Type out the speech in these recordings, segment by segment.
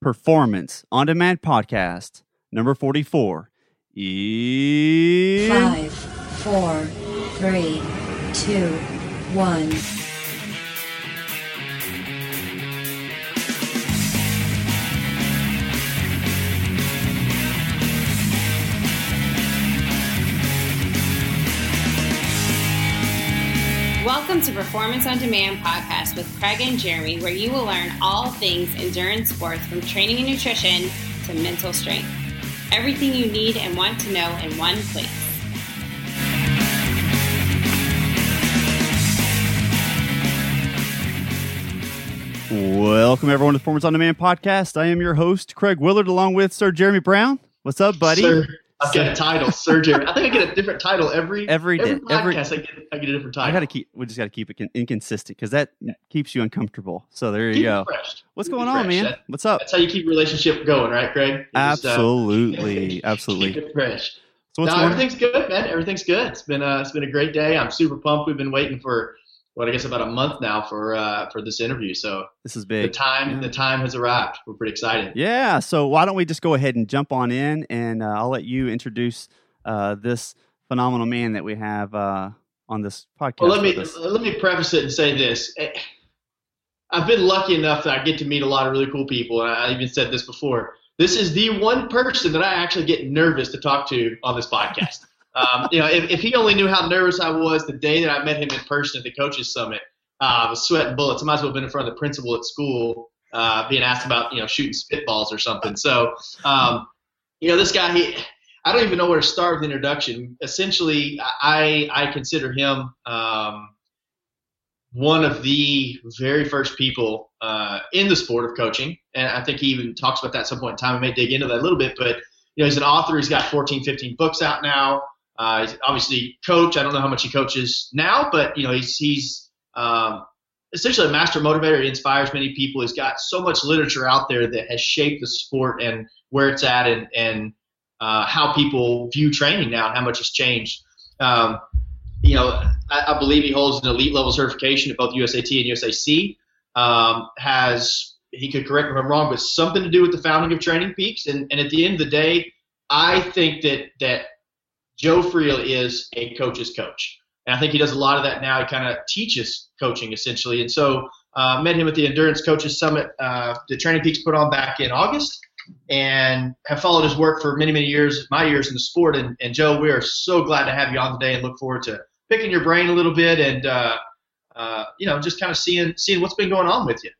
Performance on Demand podcast, number 44. Is... Five, four, three, two, one. Welcome to Performance on Demand podcast with Craig and Jeremy, where you will learn all things endurance sports from training and nutrition to mental strength. Everything you need and want to know in one place. Welcome, everyone, to Performance on Demand podcast. I am your host, Craig Willard, along with Sir Jeremy Brown. What's up, buddy? Sir, I've got a title, Sir I think I get a different title every Every day, every every- podcast. I get I get a different title. I got to keep, we just got to keep it con- inconsistent because that keeps you uncomfortable. So there you Keep it go. fresh. What's Keep going on, man? That- What's up? that's how you keep relationship going, right, Craig? You just, uh, Absolutely. Absolutely. keep it fresh. So what's no, everything's good, man. Everything's good. It's been uh, it's been a great day. I'm super pumped. We've been waiting for what I guess about a month now for uh, for this interview. So This is big. the time Yeah. the time has arrived. We're pretty excited. Yeah. So why don't we just go ahead and jump on in, and uh, I'll let you introduce uh, this phenomenal man that we have uh, on this podcast. Well, let me let me preface it and say this. I've been lucky enough that I get to meet a lot of really cool people, and I even said this before. This is the one person that I actually get nervous to talk to on this podcast. Um, you know, if, if he only knew how nervous I was the day that I met him in person at the coaches summit, uh, I was sweating bullets. I might as well have been in front of the principal at school, uh, being asked about you know shooting spitballs or something. So, um, you know, this guy, he, I don't even know where to start with the introduction. Essentially, I I consider him um, one of the very first people uh, in the sport of coaching, and I think he even talks about that at some point in time. I may dig into that a little bit, but you know, he's an author. He's got 14, 15 books out now. Uh, he's obviously coach. I don't know how much he coaches now, but you know, he's he's um, essentially a master motivator. He inspires many people. He's got so much literature out there that has shaped the sport and where it's at, and and uh, how people view training now and how much has changed. Um, you know, I, I believe he holds an elite level certification at both USAT and USAC. Um, has he could correct me if I'm wrong, but something to do with the founding of Training Peaks. And, and at the end of the day, I think that that Joe Friel is a coach's coach, and I think he does a lot of that now. He kind of teaches coaching essentially, and so uh, met him at the Endurance Coaches Summit uh, that Training Peaks put on back in August and have followed his work for many, many years, my years in the sport. And, and Joe, we are so glad to have you on today and look forward to picking your brain a little bit and, uh, uh, you know, just kind of seeing, seeing what's been going on with you.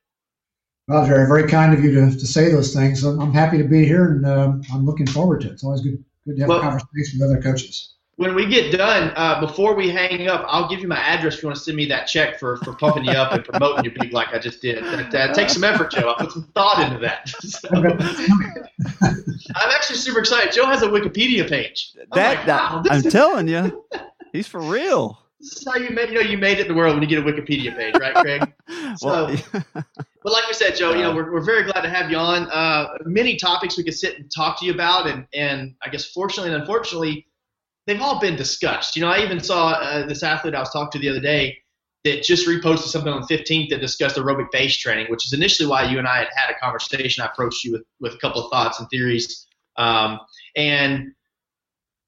Well, very, very kind of you to, to say those things. I'm, I'm happy to be here, and um, I'm looking forward to it. It's always good, good to have Well- a conversation with other coaches. When we get done, uh, before we hang up, I'll give you my address if you want to send me that check for, for pumping you up and promoting you big like I just did. That, that takes some effort, Joe. I put some thought into that. So, I'm actually super excited. Joe has a Wikipedia page. I'm that, like, wow, this I'm is- telling you, he's for real. This is how you made, you know, you made it in the world when you get a Wikipedia page, right, Craig? Well, But like we said, Joe, you know, we're, we're very glad to have you on. Uh, many topics we could sit and talk to you about, and, and I guess fortunately and unfortunately, they've all been discussed. You know, I even saw uh, this athlete I was talking to the other day that just reposted something on the 15th that discussed aerobic base training, which is initially why you and I had had a conversation. I approached you with, with a couple of thoughts and theories. Um, and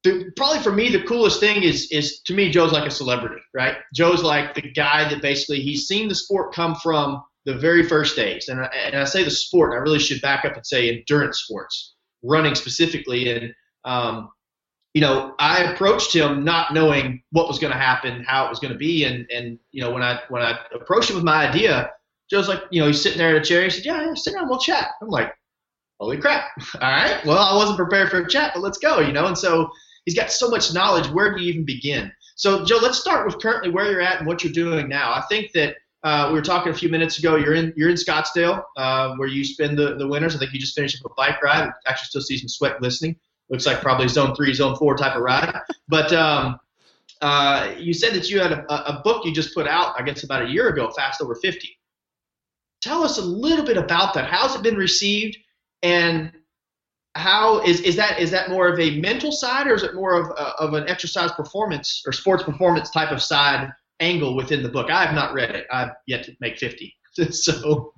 the, probably for me, the coolest thing is, is to me, Joe's like a celebrity, right? Joe's like the guy that basically he's seen the sport come from the very first days. And I, and I say the sport, I really should back up and say endurance sports, running specifically. And, um, you know, I approached him not knowing what was going to happen, how it was going to be. And, and, you know, when I, when I approached him with my idea, Joe's like, you know, he's sitting there in a chair. He said, yeah, yeah, sit down, we'll chat. I'm like, holy crap. All right. Well, I wasn't prepared for a chat, but let's go, you know? And so he's got so much knowledge. Where do you even begin? So, Joe, let's start with currently where you're at and what you're doing now. I think that uh, we were talking a few minutes ago. You're in you're in Scottsdale, uh, where you spend the, the winters. I think you just finished up a bike ride. Actually, still see some sweat glistening. Looks like probably zone three, zone four type of ride. But um, uh, you said that you had a, a book you just put out, I guess, about a year ago, Fast Over 50. Tell us a little bit about that. How's it been received, and how is is that is that more of a mental side, or is it more of uh, of an exercise performance or sports performance type of side angle within the book? I have not read it. I've yet to make 50, so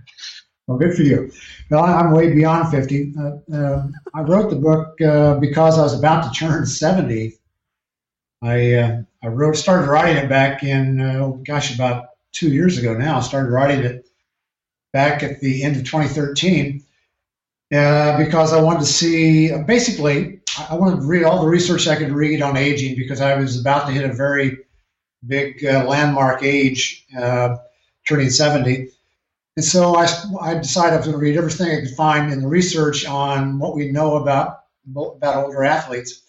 Well, good for you. I'm way beyond 50. Uh, uh, I wrote the book uh, because I was about to turn 70. I uh, I wrote started writing it back in uh, gosh about two years ago now. I started writing it back at the end of 2013 uh, because I wanted to see basically I wanted to read all the research I could read on aging because I was about to hit a very big landmark age, turning 70 and so I, I decided I was going to read everything I could find in the research on what we know about about older athletes.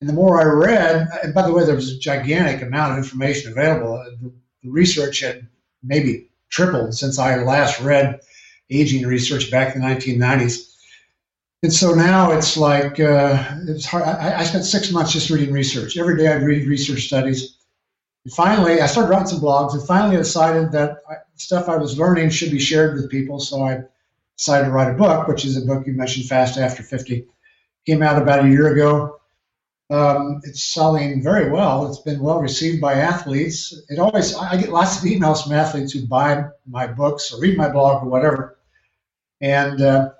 And the more I read, and by the way, there was a gigantic amount of information available. Uh, the, the research had maybe tripled since I last read aging research back in the 1990s. And so now it's like uh, it's hard. I, I spent six months just reading research. Every day I'd read research studies and finally, I started writing some blogs and finally decided that I, stuff I was learning should be shared with people. So I decided to write a book, which is a book you mentioned, Fast After 50. Came out about a year ago. Um, it's selling very well. It's been well received by athletes. It always I get lots of emails from athletes who buy my books or read my blog or whatever, and uh,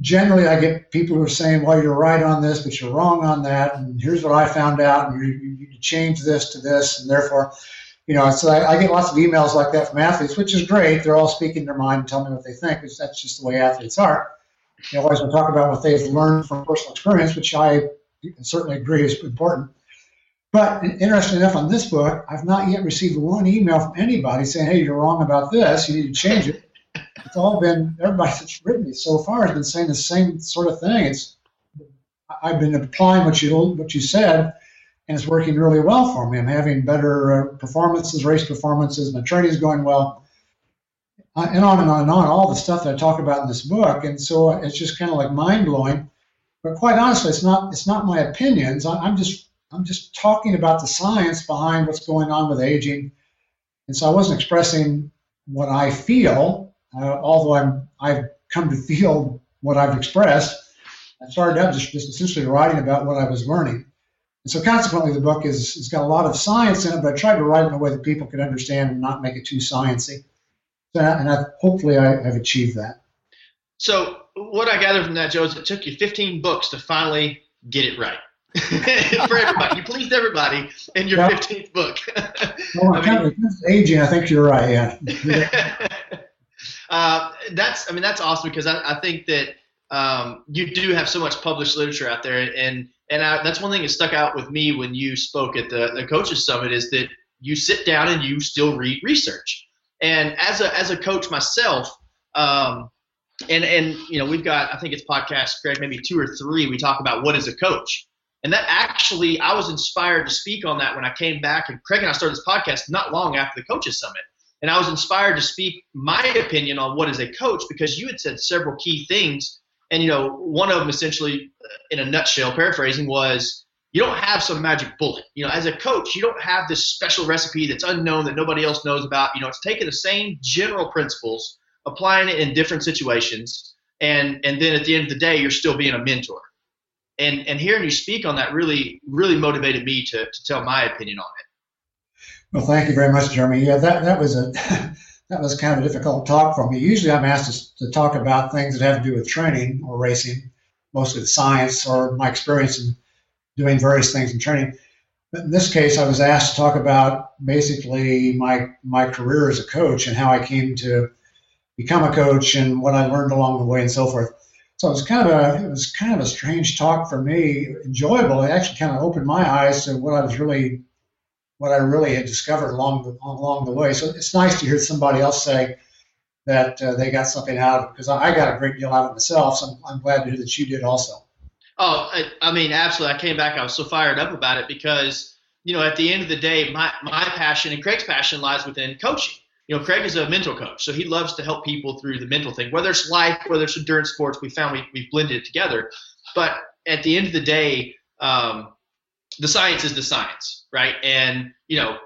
generally I get people who are saying, well, you're right on this, but you're wrong on that. And here's what I found out. And you, you, you change this to this. And therefore, you know, so I, I, get lots of emails like that from athletes, which is great. They're all speaking their mind and telling me what they think, because that's just the way athletes are. Know, always we talk about what they've learned from personal experience, which I certainly agree is important. But interesting enough, on this book, I've not yet received one email from anybody saying, hey, you're wrong about this. You need to change it it's all been everybody that's written me so far has been saying the same sort of thing. It's I've been applying what you what you said, and it's working really well for me. I'm having better uh, performances, race performances. My training's going well, uh, and on and on and on. All the stuff that I talk about in this book, and so it's just kind of like mind blowing. But quite honestly, it's not it's not my opinions. I, I'm just I'm just talking about the science behind what's going on with aging, and so I wasn't expressing what I feel uh, although I'm I've come to feel what I've expressed, I started out just, just essentially writing about what I was learning. And so consequently, the book is it's got a lot of science in it, but I tried to write it in a way that people could understand and not make it too sciencey. So, and I, hopefully, I, have achieved that. So, what I gathered from that, Joe, is it took you 15 books to finally get it right. for everybody, you pleased everybody in your yep. 15th book. well, I mean, aging, I think you're right. Yeah. Uh, that's I mean that's awesome because I, I think that um, you do have so much published literature out there, and and I, that's one thing that stuck out with me when you spoke at the the coaches summit is that you sit down and you still read research. And as a as a coach myself, um, and and you know we've got I think it's podcast Craig maybe two or three we talk about what is a coach. And that actually, I was inspired to speak on that when I came back. And Craig and I started this podcast not long after the Coaches Summit. And I was inspired to speak my opinion on what is a coach because you had said several key things. And, you know, one of them essentially, uh, in a nutshell, paraphrasing, was you don't have some magic bullet. You know, as a coach, you don't have this special recipe that's unknown that nobody else knows about. You know, it's taking the same general principles, applying it in different situations, and and then at the end of the day, you're still being a mentor. And and hearing you speak on that really really motivated me to to tell my opinion on it. Well, thank you very much, Jeremy. Yeah, that, that was a that was kind of a difficult talk for me. Usually, I'm asked to, to talk about things that have to do with training or racing, mostly the science or my experience in doing various things in training. But in this case, I was asked to talk about basically my my career as a coach and how I came to become a coach and what I learned along the way and so forth. So it was kind of a it was kind of a strange talk for me, enjoyable. It actually kind of opened my eyes to what I was really what I really had discovered along the along the way. So it's nice to hear somebody else say that uh, they got something out of it because I, I, got a great deal out of it myself. So I'm, I'm glad to hear that you did also. Oh, I, I, mean, absolutely. I came back. I was so fired up about it because you know at the end of the day, my my passion and Craig's passion lies within coaching. You know, Craig is a mental coach, so he loves to help people through the mental thing, whether it's life, whether it's endurance sports. We found we, we've blended it together. But at the end of the day, um, the science is the science, right? And, you know,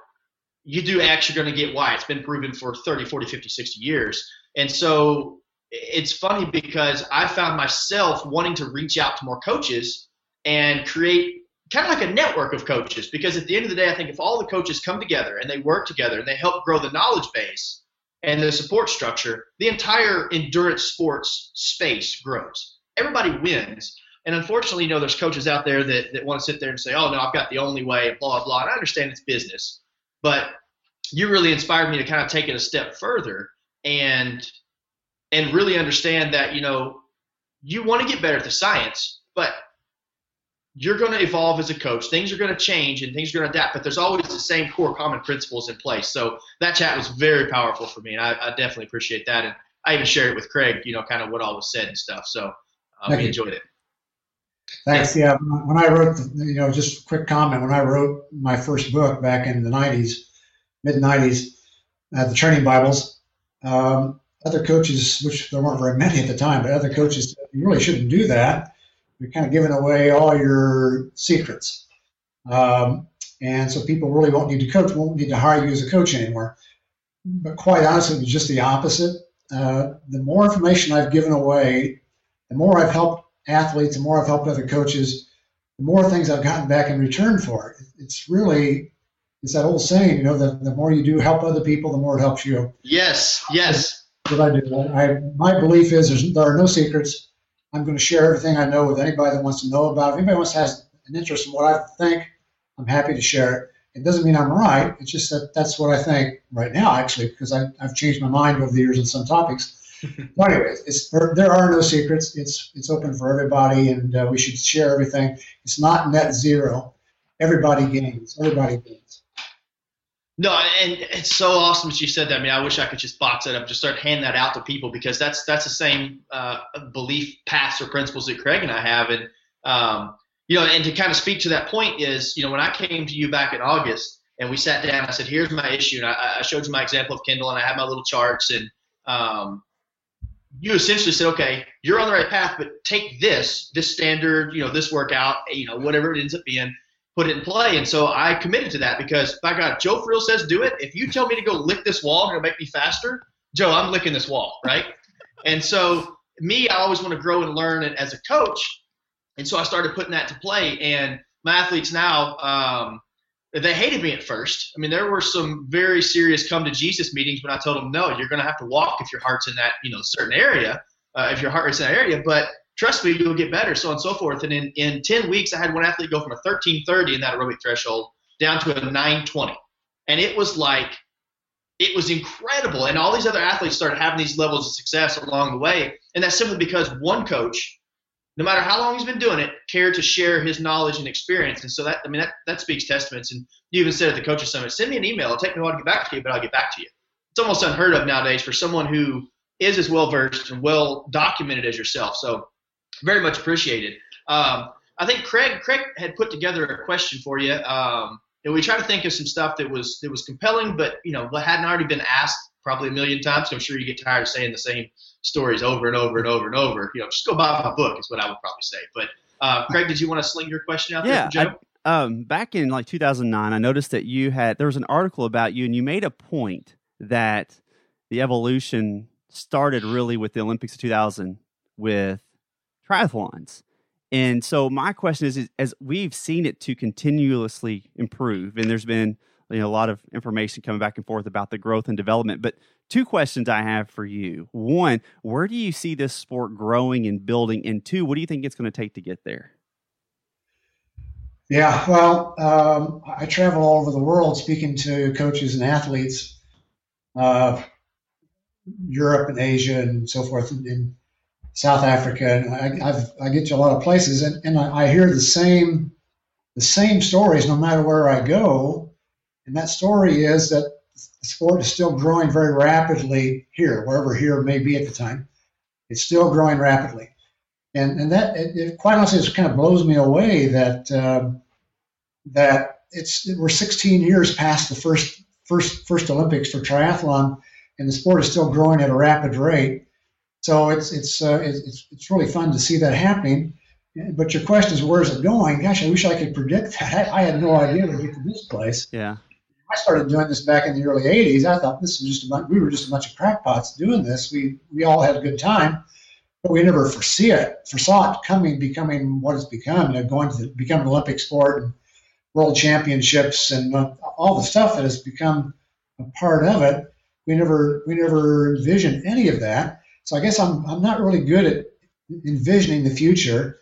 you do you're going to get Y. It's been proven for 30, 40, 50, 60 years. And so it's funny because I found myself wanting to reach out to more coaches and create kind of like a network of coaches because at the end of the day, I think if all the coaches come together and they work together and they help grow the knowledge base, and the support structure, the entire endurance sports space grows. Everybody wins. And unfortunately, you know, there's coaches out there that, that want to sit there and say, oh, no, I've got the only way, blah, blah. And I understand it's business, but you really inspired me to kind of take it a step further and and really understand that, you know, you want to get better at the science, but you're going to evolve as a coach. Things are going to change and things are going to adapt, but there's always the same core common principles in place. So that chat was very powerful for me, and I, I definitely appreciate that. And I even shared it with Craig, you know, kind of what all was said and stuff. So uh, we enjoyed it. Thanks. Yeah, when I wrote, the, you know, just a quick comment. When I wrote my first book back in the '90s, mid '90s, uh, the Training Bibles, um, other coaches, which there weren't very many at the time, but other coaches, you really shouldn't do that you're kind of giving away all your secrets. Um, and so people really won't need to coach, won't need to hire you as a coach anymore. But quite honestly, it was just the opposite. Uh, the more information I've given away, the more I've helped athletes, the more I've helped other coaches, the more things I've gotten back in return for it. It's really, it's that old saying, you know, the, the more you do help other people, the more it helps you. Yes, yes. What I do. I, my belief is there are no secrets I'm going to share everything I know with anybody that wants to know about it. If anybody wants to has an interest in what I think, I'm happy to share it. It doesn't mean I'm right. It's just that that's what I think right now, actually, because I, I, have changed my mind over the years on some topics. But anyways, it's, there, there, are no secrets. It's it's open for everybody, and uh, we should share everything. It's not net zero. Everybody gains. Everybody gains. No, and it's so awesome that you said that. I mean, I wish I could just box it up, just start handing that out to people because that's that's the same uh, belief paths or principles that Craig and I have, and um, you know, and to kind of speak to that point is, you know, when I came to you back in August and we sat down, I said, "Here's my issue," and I, I showed you my example of Kindle, and I had my little charts, and um, you essentially said, "Okay, you're on the right path, but take this, this standard, you know, this workout, you know, whatever it ends up being." put it in play. And so I committed to that because by God, Joe Friel says do it. If you tell me to go lick this wall and it'll make me faster, Joe, I'm licking this wall, right? and so me, I always want to grow and learn as a coach. And so I started putting that to play. And my athletes now, um, they hated me at first. I mean, there were some very serious come to Jesus meetings when I told them, no, you're going to have to walk if your heart's in that, you know, certain area, uh, if your heart is in that area. But trust me, you'll get better, so on and so forth. And in, in 10 weeks, I had one athlete go from a 1330 in that aerobic threshold down to a 920. And it was like, it was incredible. And all these other athletes started having these levels of success along the way. And that's simply because one coach, no matter how long he's been doing it, care to share his knowledge and experience. And so that, I mean, that, that speaks testaments. And you even said at the coaches summit, send me an email. It'll take me a while to get back to you, but I'll get back to you. It's almost unheard of nowadays for someone who is as well versed and well documented as yourself. So very much appreciated. Um, I think Craig Craig had put together a question for you. Um, and we tried to think of some stuff that was that was compelling, but you know, hadn't already been asked probably a million times. So I'm sure you get tired of saying the same stories over and over and over and over. You know, just go buy my book is what I would probably say. But uh, Craig, did you want to sling your question out yeah, there, Joe? I, um, back in like 2009, I noticed that you had there was an article about you, and you made a point that the evolution started really with the Olympics of 2000 with triathlons. And so my question is, is, as we've seen it to continuously improve, and there's been you know, a lot of information coming back and forth about the growth and development. But two questions I have for you: one, where do you see this sport growing and building? And two, what do you think it's going to take to get there? Yeah, well, um, I travel all over the world speaking to coaches and athletes, uh, Europe and Asia and so forth, and South Africa, and I, I've, i get to a lot of places, and, and I, I, hear the same the same stories no matter where I go. And that story is that sport is still growing very rapidly here, wherever here may be at the time. It's still growing rapidly, and and that it, it quite honestly just kind of blows me away that um, that it's we're 16 years past the first first first Olympics for triathlon, and the sport is still growing at a rapid rate so it's it's uh, it's it's really fun to see that happening. But your question is, where's it going? Gosh, I wish I could predict that. I, had no idea to get to this place. Yeah. I started doing this back in the early '80s. I thought this was just a bunch, we were just a bunch of crackpots doing this. We we all had a good time, but we never foresee it, foresaw it coming, becoming what it's become. You know, going to become an Olympic sport and world championships and uh, all the stuff that has become a part of it we never we never envisioned any of that. So I guess I'm I'm not really good at envisioning the future.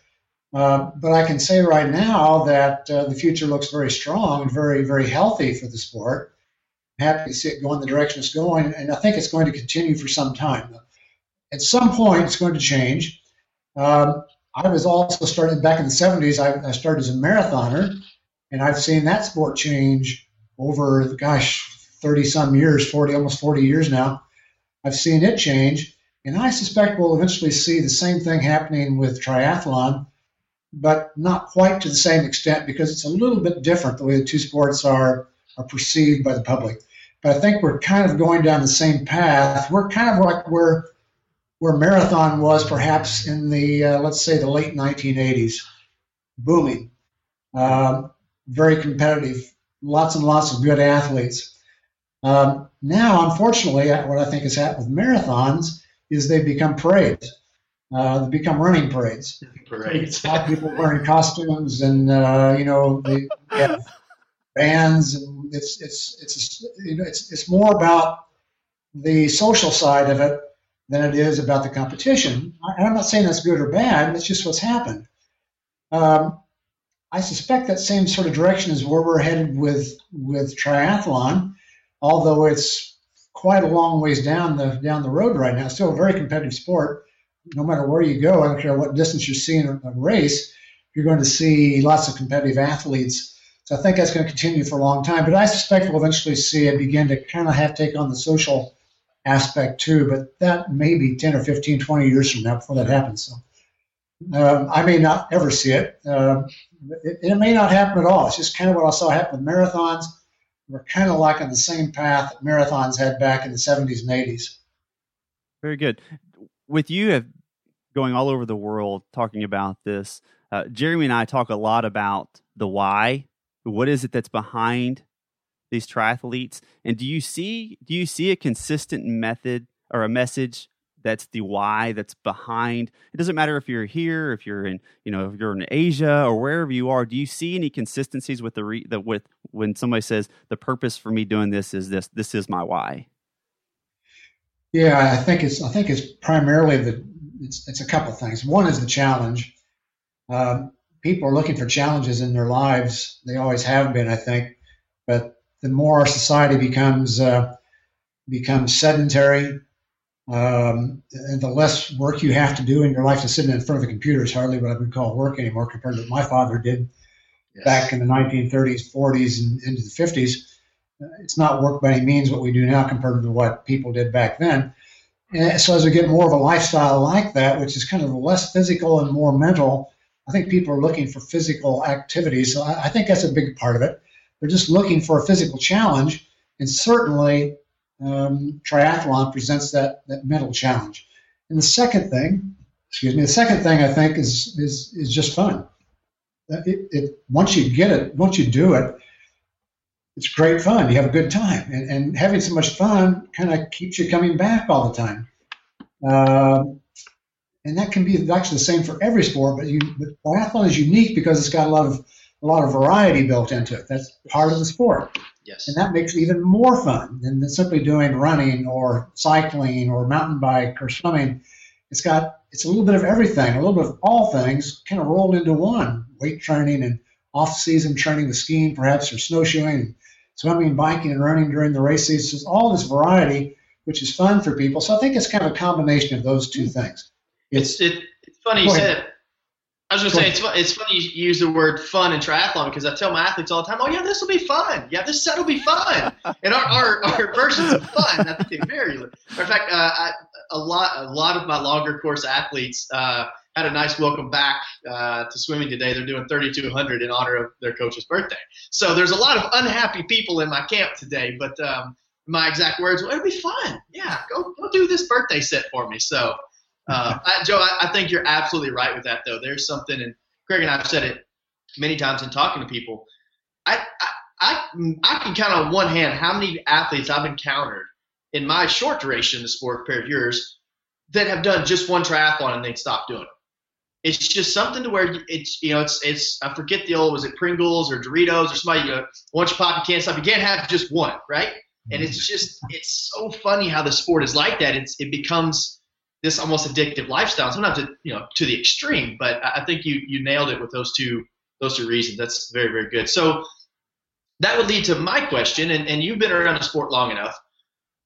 Uh, but I can say right now that uh, the future looks very strong and very, very healthy for the sport. I'm happy to see it going the direction it's going, and I think it's going to continue for some time. At some point, it's going to change. Um, I was also started back in the 70s. I, I started as a marathoner, and I've seen that sport change over, gosh, 30 some years, 40, almost 40 years now. I've seen it change, and I suspect we'll eventually see the same thing happening with triathlon but not quite to the same extent because it's a little bit different the way the two sports are are perceived by the public. But I think we're kind of going down the same path. We're kind of like where where marathon was perhaps in the uh, let's say the late 1980s, booming, um, very competitive, lots and lots of good athletes. Um, now, unfortunately, what I think has happened with marathons is they've become parades. Uh, they become running parades. Parades. A lot of people wearing costumes, and uh, you know they have bands, and it's it's it's you know it's it's more about the social side of it than it is about the competition. And I'm not saying that's good or bad. It's just what's happened. Um, I suspect that same sort of direction is where we're headed with with triathlon, although it's quite a long ways down the down the road right now. Still a very competitive sport no matter where you go, I don't care what distance you're seeing a race, you're going to see lots of competitive athletes. So I think that's going to continue for a long time. But I suspect we'll eventually see it begin to kind of have take on the social aspect too. But that may be 10 or 15, 20 years from now before that happens. So um, I may not ever see it. Um, it. It may not happen at all. It's just kind of what I saw happen with marathons. We're kind of like on the same path that marathons had back in the 70s and 80s. Very good. With you have going all over the world talking about this. Uh, Jeremy and I talk a lot about the why. What is it that's behind these triathletes? And do you see do you see a consistent method or a message that's the why that's behind? It doesn't matter if you're here, if you're in you know if you're in Asia or wherever you are. Do you see any consistencies with the, re, the with when somebody says the purpose for me doing this is this? This is my why. Yeah, I think it's I think it's primarily the it's, it's a couple things. One is the challenge. Uh, people are looking for challenges in their lives. They always have been, I think. But the more our society becomes uh, becomes sedentary, um, and the less work you have to do in your life to sit in front of a computer is hardly what I would call work anymore compared to what my father did yes. back in the 1930s, 40s, and into the 50s. It's not work by any means what we do now compared to what people did back then. And so as we get more of a lifestyle like that, which is kind of less physical and more mental, I think people are looking for physical activities. So I, I think that's a big part of it. They're just looking for a physical challenge, and certainly um, triathlon presents that that mental challenge. And the second thing, excuse me, the second thing I think is is is just fun. It, it once you get it, once you do it, it's great fun. You have a good time, and, and having so much fun kind of keeps you coming back all the time. Uh, and that can be actually the same for every sport, but you but triathlon is unique because it's got a lot of a lot of variety built into it. That's part of the sport. Yes. And that makes it even more fun than simply doing running or cycling or mountain bike or swimming. It's got it's a little bit of everything, a little bit of all things kind of rolled into one. Weight training and off-season training with skiing, perhaps, or snowshoeing, swimming, biking, and running during the race season. all this variety, which is fun for people. So I think it's kind of a combination of those two things. It's it, it's funny you said. I was going to say it's it's funny you use the word fun in triathlon because I tell my athletes all the time, oh yeah, this will be fun. Yeah, this set will be fun. and our, our, our versions of fun, I think they vary. In fact, uh, I, a lot a lot of my longer course athletes uh, had a nice welcome back uh, to swimming today. They're doing 3,200 in honor of their coach's birthday. So there's a lot of unhappy people in my camp today, but um, my exact words were, it'll be fun. Yeah, go, go do this birthday set for me. So, uh, I, Joe, I, I, think you're absolutely right with that, though. There's something, and Craig and I have said it many times in talking to people. I, I, I, I can count on one hand how many athletes I've encountered in my short duration in the sport compared to yours that have done just one triathlon and they stopped doing it it's just something to where it's you know it's it's I forget the old was it Pringles or Doritos or somebody you know, once you pop you can't stop you can't have just one right and it's mm-hmm. just it's so funny how the sport is like that. It's it becomes this almost addictive lifestyle. Sometimes it you know to the extreme, but I think you you nailed it with those two those two reasons. That's very very good. So that would lead to my question, and, and you've been around the sport long enough.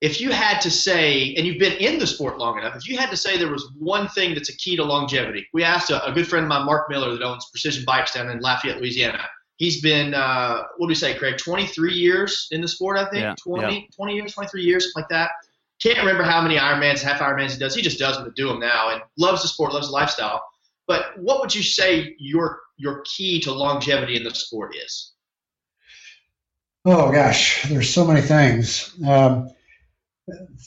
If you had to say, and you've been in the sport long enough, if you had to say there was one thing that's a key to longevity, we asked a, a good friend of mine, Mark Miller, that owns Precision Bikes down in Lafayette, Louisiana. He's been, uh, what do we say, Craig? 23 years in the sport, I think. Yeah, 20, yeah. 20 years, 23 years, something like that. Can't remember how many Ironmans, half Ironmans he does. He just does them to do them now, and loves the sport, loves the lifestyle. But what would you say your your key to longevity in the sport is? Oh gosh, there's so many things. Um,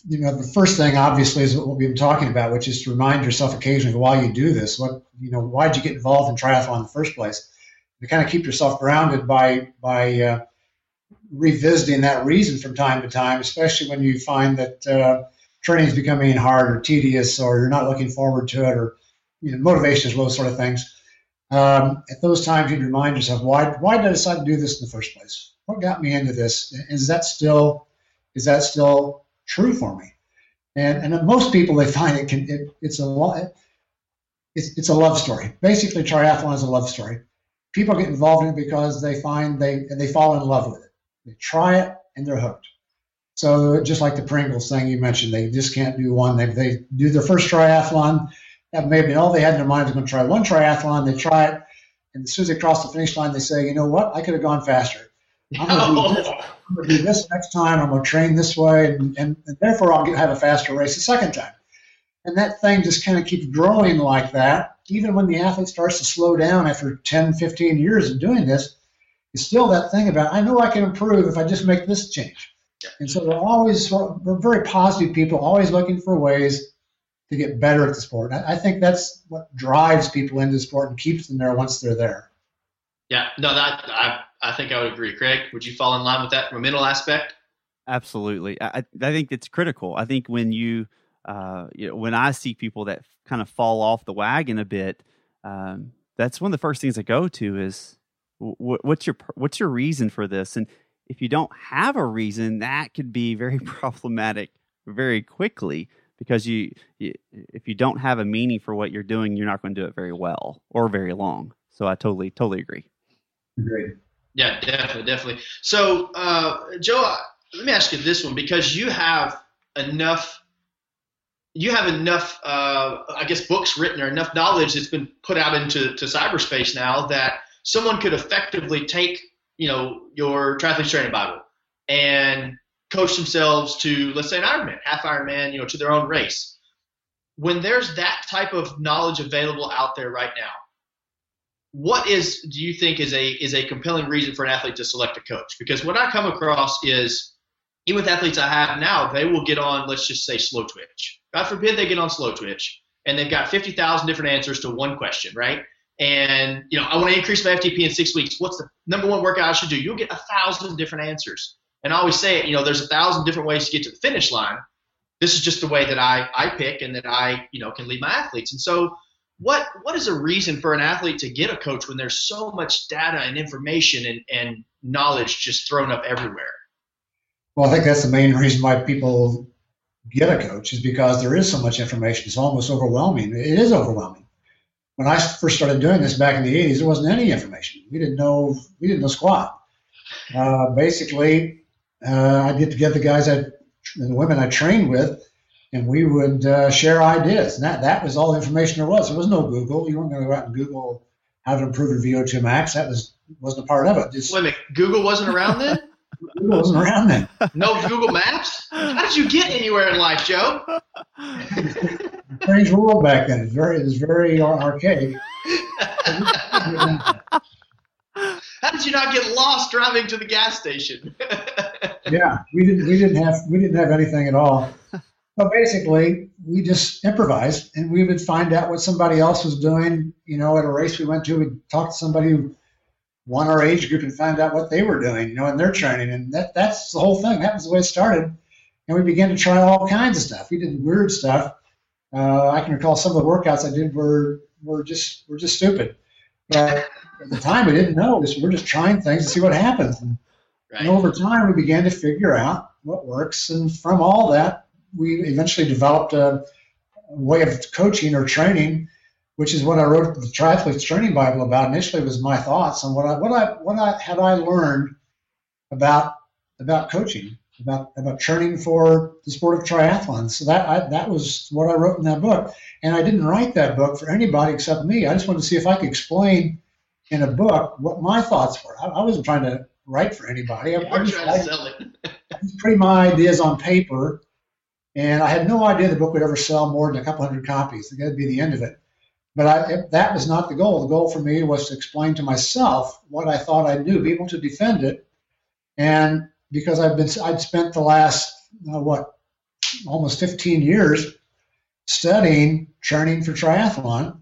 you know, the first thing obviously is what we've been talking about, which is to remind yourself occasionally why you do this, what you know, why did you get involved in triathlon in the first place? To kind of keep yourself grounded by by uh, revisiting that reason from time to time, especially when you find that uh, training is becoming hard or tedious, or you're not looking forward to it, or you know, motivation is low, sort of things. Um, at those times, you'd remind yourself, why why did I decide to do this in the first place? What got me into this? Is that still is that still true for me? And and most people they find it can it, it's a lot it's, it's a love story. Basically, triathlon is a love story. People get involved in it because they find they they fall in love with it. They try it and they're hooked. So just like the Pringles thing you mentioned, they just can't do one. They they do their first triathlon. That may have been all they had in their mind was going to try one triathlon. They try it, and as soon as they cross the finish line, they say, you know what, I could have gone faster. I'm going to do this. I'm going to do this next time. I'm going to train this way, and, and, and therefore I'll get, have a faster race the second time. And that thing just kind of keeps growing like that. Even when the athlete starts to slow down after 10, 15 years of doing this, it's still that thing about, I know I can improve if I just make this change. And so they're always, we're very positive people, always looking for ways to get better at the sport. I, I think that's what drives people into the sport and keeps them there once they're there. Yeah, no, that I I think I would agree. Craig, would you fall in line with that from a mental aspect? Absolutely. I, I I think it's critical. I think when you, uh, you know, when I see people that kind of fall off the wagon a bit, um, that's one of the first things I go to is w- what's your what's your reason for this? And if you don't have a reason, that could be very problematic very quickly because you, you if you don't have a meaning for what you're doing, you're not going to do it very well or very long. So I totally totally agree. Agreed. Yeah, definitely, definitely. So, uh, Joe, let me ask you this one because you have enough. You have enough, uh, I guess, books written or enough knowledge that's been put out into to cyberspace now that someone could effectively take, you know, your triathlete training Bible and coach themselves to, let's say, an Ironman, half Ironman, you know, to their own race. When there's that type of knowledge available out there right now, what is do you think is a is a compelling reason for an athlete to select a coach? Because what I come across is even with athletes I have now, they will get on, let's just say, Slowtwitch. God forbid they get on Slowtwitch, and they've got fifty thousand different answers to one question, right? And you know, I want to increase my FTP in six weeks. What's the number one workout I should do? You'll get a thousand different answers. And I always say it, you know, there's a thousand different ways to get to the finish line. This is just the way that I I pick and that I you know can lead my athletes. And so what what is a reason for an athlete to get a coach when there's so much data and information and, and knowledge just thrown up everywhere? Well, I think that's the main reason why people get a coach is because there is so much information. It's almost overwhelming. It is overwhelming. When I first started doing this back in the '80s, there wasn't any information. We didn't know we didn't know squat. Uh, basically, uh, I'd get together the guys I, the women I trained with, and we would uh, share ideas. And that, that was all the information there was. There was no Google. You weren't going to go out and Google how to improve your VO2 max. That was wasn't a part of it. Just, Wait a minute, Google wasn't around then? Google wasn't around then. No Google Maps? How did you get anywhere in life, Joe? Strange world back then. It was very, it was very ar- archaic. How did you not get lost driving to the gas station? yeah, we didn't we didn't have we didn't have anything at all. So basically, we just improvised, and we would find out what somebody else was doing. You know, at a race we went to, we'd talk to somebody who won our age group and find out what they were doing. You know, in their training, and that that's the whole thing. That was the way it started. And we began to try all kinds of stuff. We did weird stuff. Uh, I can recall some of the workouts I did were were just were just stupid. But at the time, we didn't know. We're just trying things to see what happens. And, right. and over time, we began to figure out what works, and from all that, we eventually developed a, way of coaching or training, which is what I wrote the Triathletes Training Bible about. Initially, it was my thoughts on what I what I what I had I learned about about coaching, about about training for the sport of triathlon. So that I, that was what I wrote in that book, and I didn't write that book for anybody except me. I just wanted to see if I could explain in a book what my thoughts were. I, I wasn't trying to write for anybody. I, just- trying I- to sell it. putting my ideas on paper, and I had no idea the book would ever sell more than a couple hundred copies. That'd be the end of it. But I, that was not the goal. The goal for me was to explain to myself what I thought I knew, be able to defend it, and because I've been, I'd spent the last uh, what, almost 15 years studying training for triathlon,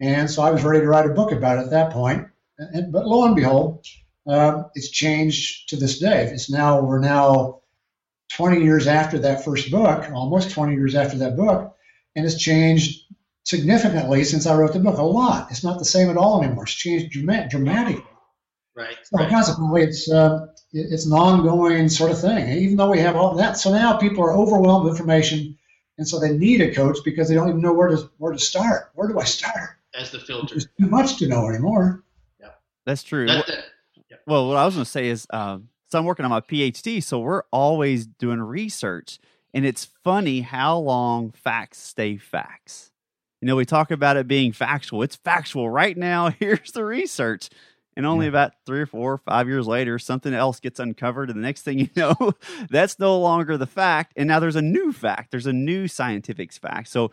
and so I was ready to write a book about it at that point. And, but lo and behold, uh, it's changed to this day. It's now we're now 20 years after that first book, almost 20 years after that book, and it's changed significantly since I wrote the book. A lot. It's not the same at all anymore. It's changed dramatic, dramatically. Right. So right. consequently, it's uh, it's an ongoing sort of thing. Even though we have all that, so now people are overwhelmed with information, and so they need a coach because they don't even know where to where to start. Where do I start? As the filter. There's too much to know anymore. Yeah, that's true. That, that, Well, what I was going to say is, um, so I'm working on my PhD, so we're always doing research, and it's funny how long facts stay facts. You know, we talk about it being factual. It's factual right now. Here's the research, and only Yeah. about three or four, or five years later, something else gets uncovered, and the next thing you know, that's no longer the fact, and now there's a new fact. There's a new scientific fact. So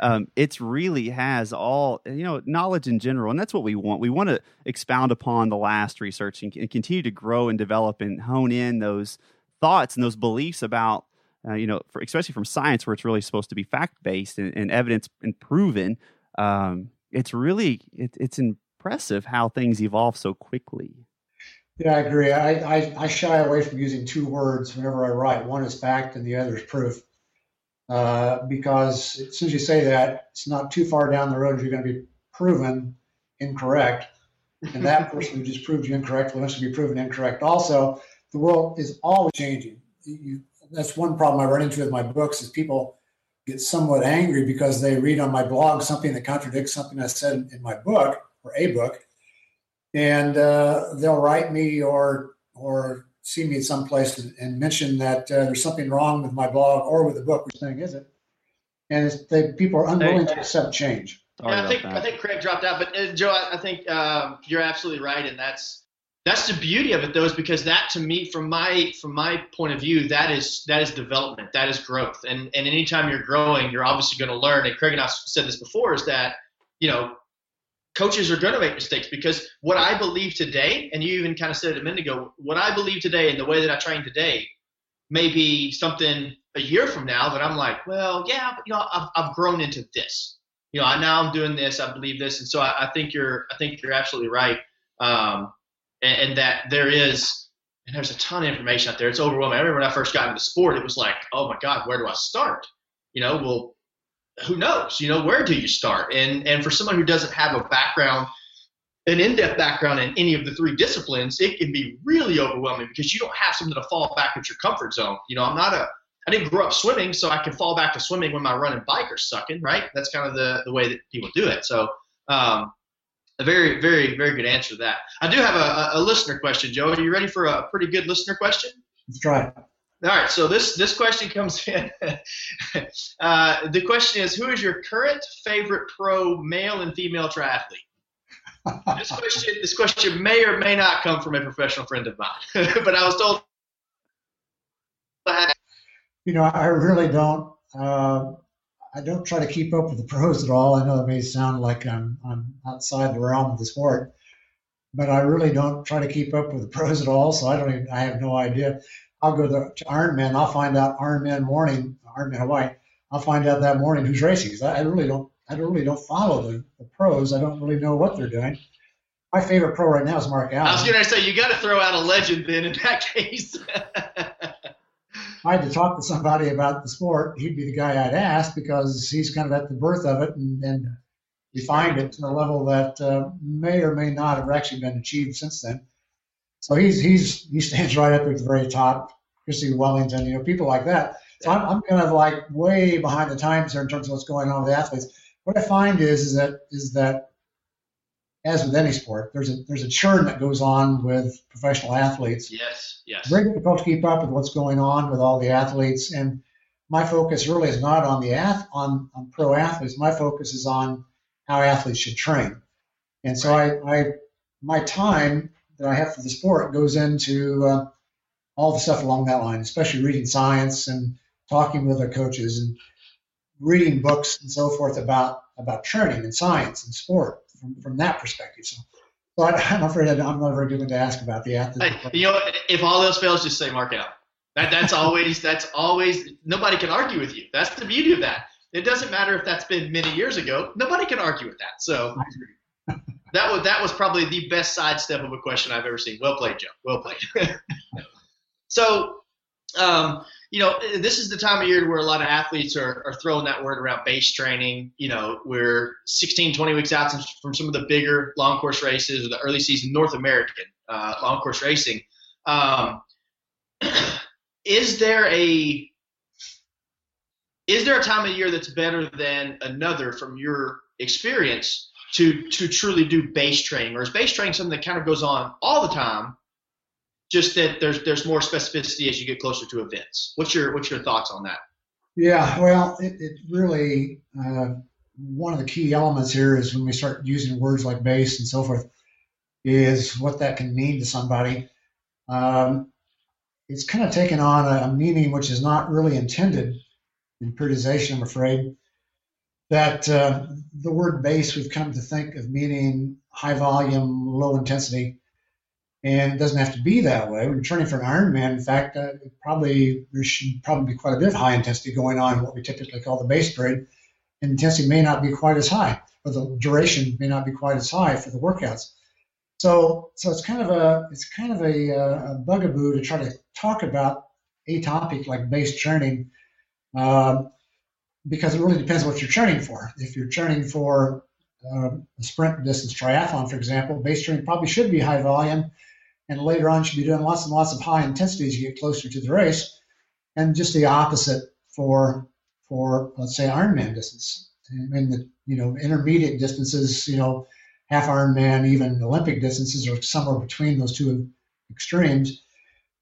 um, it's really has all you know knowledge in general and that's what we want we want to expound upon the last research and, and continue to grow and develop and hone in those thoughts and those beliefs about uh, you know for, especially from science where it's really supposed to be fact based and, and evidence and proven um, it's really it, it's impressive how things evolve so quickly Yeah, I agree. I, I, I shy away from using two words whenever I write. One is fact and the other is proof. Uh, because as soon as you say that, it's not too far down the road you're going to be proven incorrect. And that person who just proved you incorrect will eventually be proven incorrect. Also, the world is always changing. You, that's one problem I run into with my books is people get somewhat angry because they read on my blog something that contradicts something I said in, in my book or a book and uh, they'll write me or or see me at some place and, and mention that uh, there's something wrong with my blog or with the book. Which thing is it? And it's, they, people are unwilling to accept change. Yeah, I think that. I think Craig dropped out, but uh, Joe, I, I think um, you're absolutely right, and that's that's the beauty of it, though, is because that to me, from my from my point of view, that is that is development, that is growth, and and anytime you're growing, you're obviously going to learn. And Craig and I said this before, is that you know coaches are going to make mistakes because what I believe today, and you even kind of said it a minute ago, what I believe today and the way that I train today may be something a year from now that I'm like, well, yeah, but, you know, I've, I've grown into this. You know, I, now I'm doing this. I believe this, and so I, I think you're, I think you're absolutely right. Um, and, and that there is, and there's a ton of information out there. It's overwhelming. I remember when I first got into the sport, it was like, oh my God, where do I start? You know, well, who knows? You know, where do you start? And and for someone who doesn't have a background, an in-depth background in any of the three disciplines, it can be really overwhelming because you don't have something to fall back at your comfort zone. You know, I'm not a I didn't grow up swimming, so I can fall back to swimming when my running bike are sucking, right? That's kind of the, the way that people do it. So um, a very, very, very good answer to that. I do have a, a listener question, Joe. Are you ready for a pretty good listener question? Let's try it. All right, so this this question comes in. uh, the question is, who is your current favorite pro male and female triathlete? This question this question may or may not come from a professional friend of mine, but I was told. You know, I really don't. Uh, I don't try to keep up with the pros at all. I know it may sound like I'm I'm outside the realm of the sport, but I really don't try to keep up with the pros at all. So I don't even. I have no idea. I'll go to, to Ironman. I'll find out Ironman morning, Ironman Hawaii. I'll find out that morning who's racing. 'cause I, I really don't. I really don't follow the, the pros. I don't really know what they're doing. My favorite pro right now is Mark Allen. I was going to say you got to throw out a legend then in that case. If I had to talk to somebody about the sport, he'd be the guy I'd ask because he's kind of at the birth of it and, and refined it to a level that uh, may or may not have actually been achieved since then. So he's he's he stands right up at the very top. Chrissie Wellington, you know, people like that. So I'm, I'm kind of like way behind the times here in terms of what's going on with athletes. What I find is, is that is that as with any sport, there's a there's a churn that goes on with professional athletes. Yes, yes. Very difficult to keep up with what's going on with all the athletes. And my focus really is not on the ath on, on pro athletes. My focus is on how athletes should train. And so I, I my time that I have for the sport goes into uh, all the stuff along that line, especially reading science and talking with other coaches and reading books and so forth about about training and science and sport from, from that perspective. So, so I, I'm afraid I'm not very good to ask about the athlete. You know, if all else fails, just say Mark Allen. That that's always that's always nobody can argue with you. That's the beauty of that. It doesn't matter if that's been many years ago. Nobody can argue with that. So that was that was probably the best sidestep of a question I've ever seen. Well played, Joe. Well played. so, um, you know, this is the time of year where a lot of athletes are, are throwing that word around base training. You know, we're 16, 20 weeks out from some of the bigger long course races or the early season North American uh, long course racing. Um, is there a is there a time of year that's better than another from your experience to to truly do base training, or is base training something that kind of goes on all the time? Just that there's there's more specificity as you get closer to events. What's your what's your thoughts on that? Yeah, well, it, it really uh, one of the key elements here is when we start using words like base and so forth, is what that can mean to somebody. Um, it's kind of taken on a, a meaning which is not really intended in periodization, I'm afraid that uh, the word base we've come to think of meaning high volume, low intensity, and it doesn't have to be that way. When you're training for an Ironman, in fact, uh, probably there should probably be quite a bit of high intensity going on, what we typically call the base period. And intensity may not be quite as high, or the duration may not be quite as high for the workouts. So, so it's kind of a it's kind of a, uh, a bugaboo to try to talk about a topic like base training. Um, because it really depends what you're training for. If you're training for a sprint distance triathlon, for example, base training probably should be high volume, and later on should be doing lots and lots of high intensity as you get closer to the race, and just the opposite for for let's say Ironman distance. And the you know intermediate distances, you know, half Ironman, even Olympic distances are somewhere between those two extremes.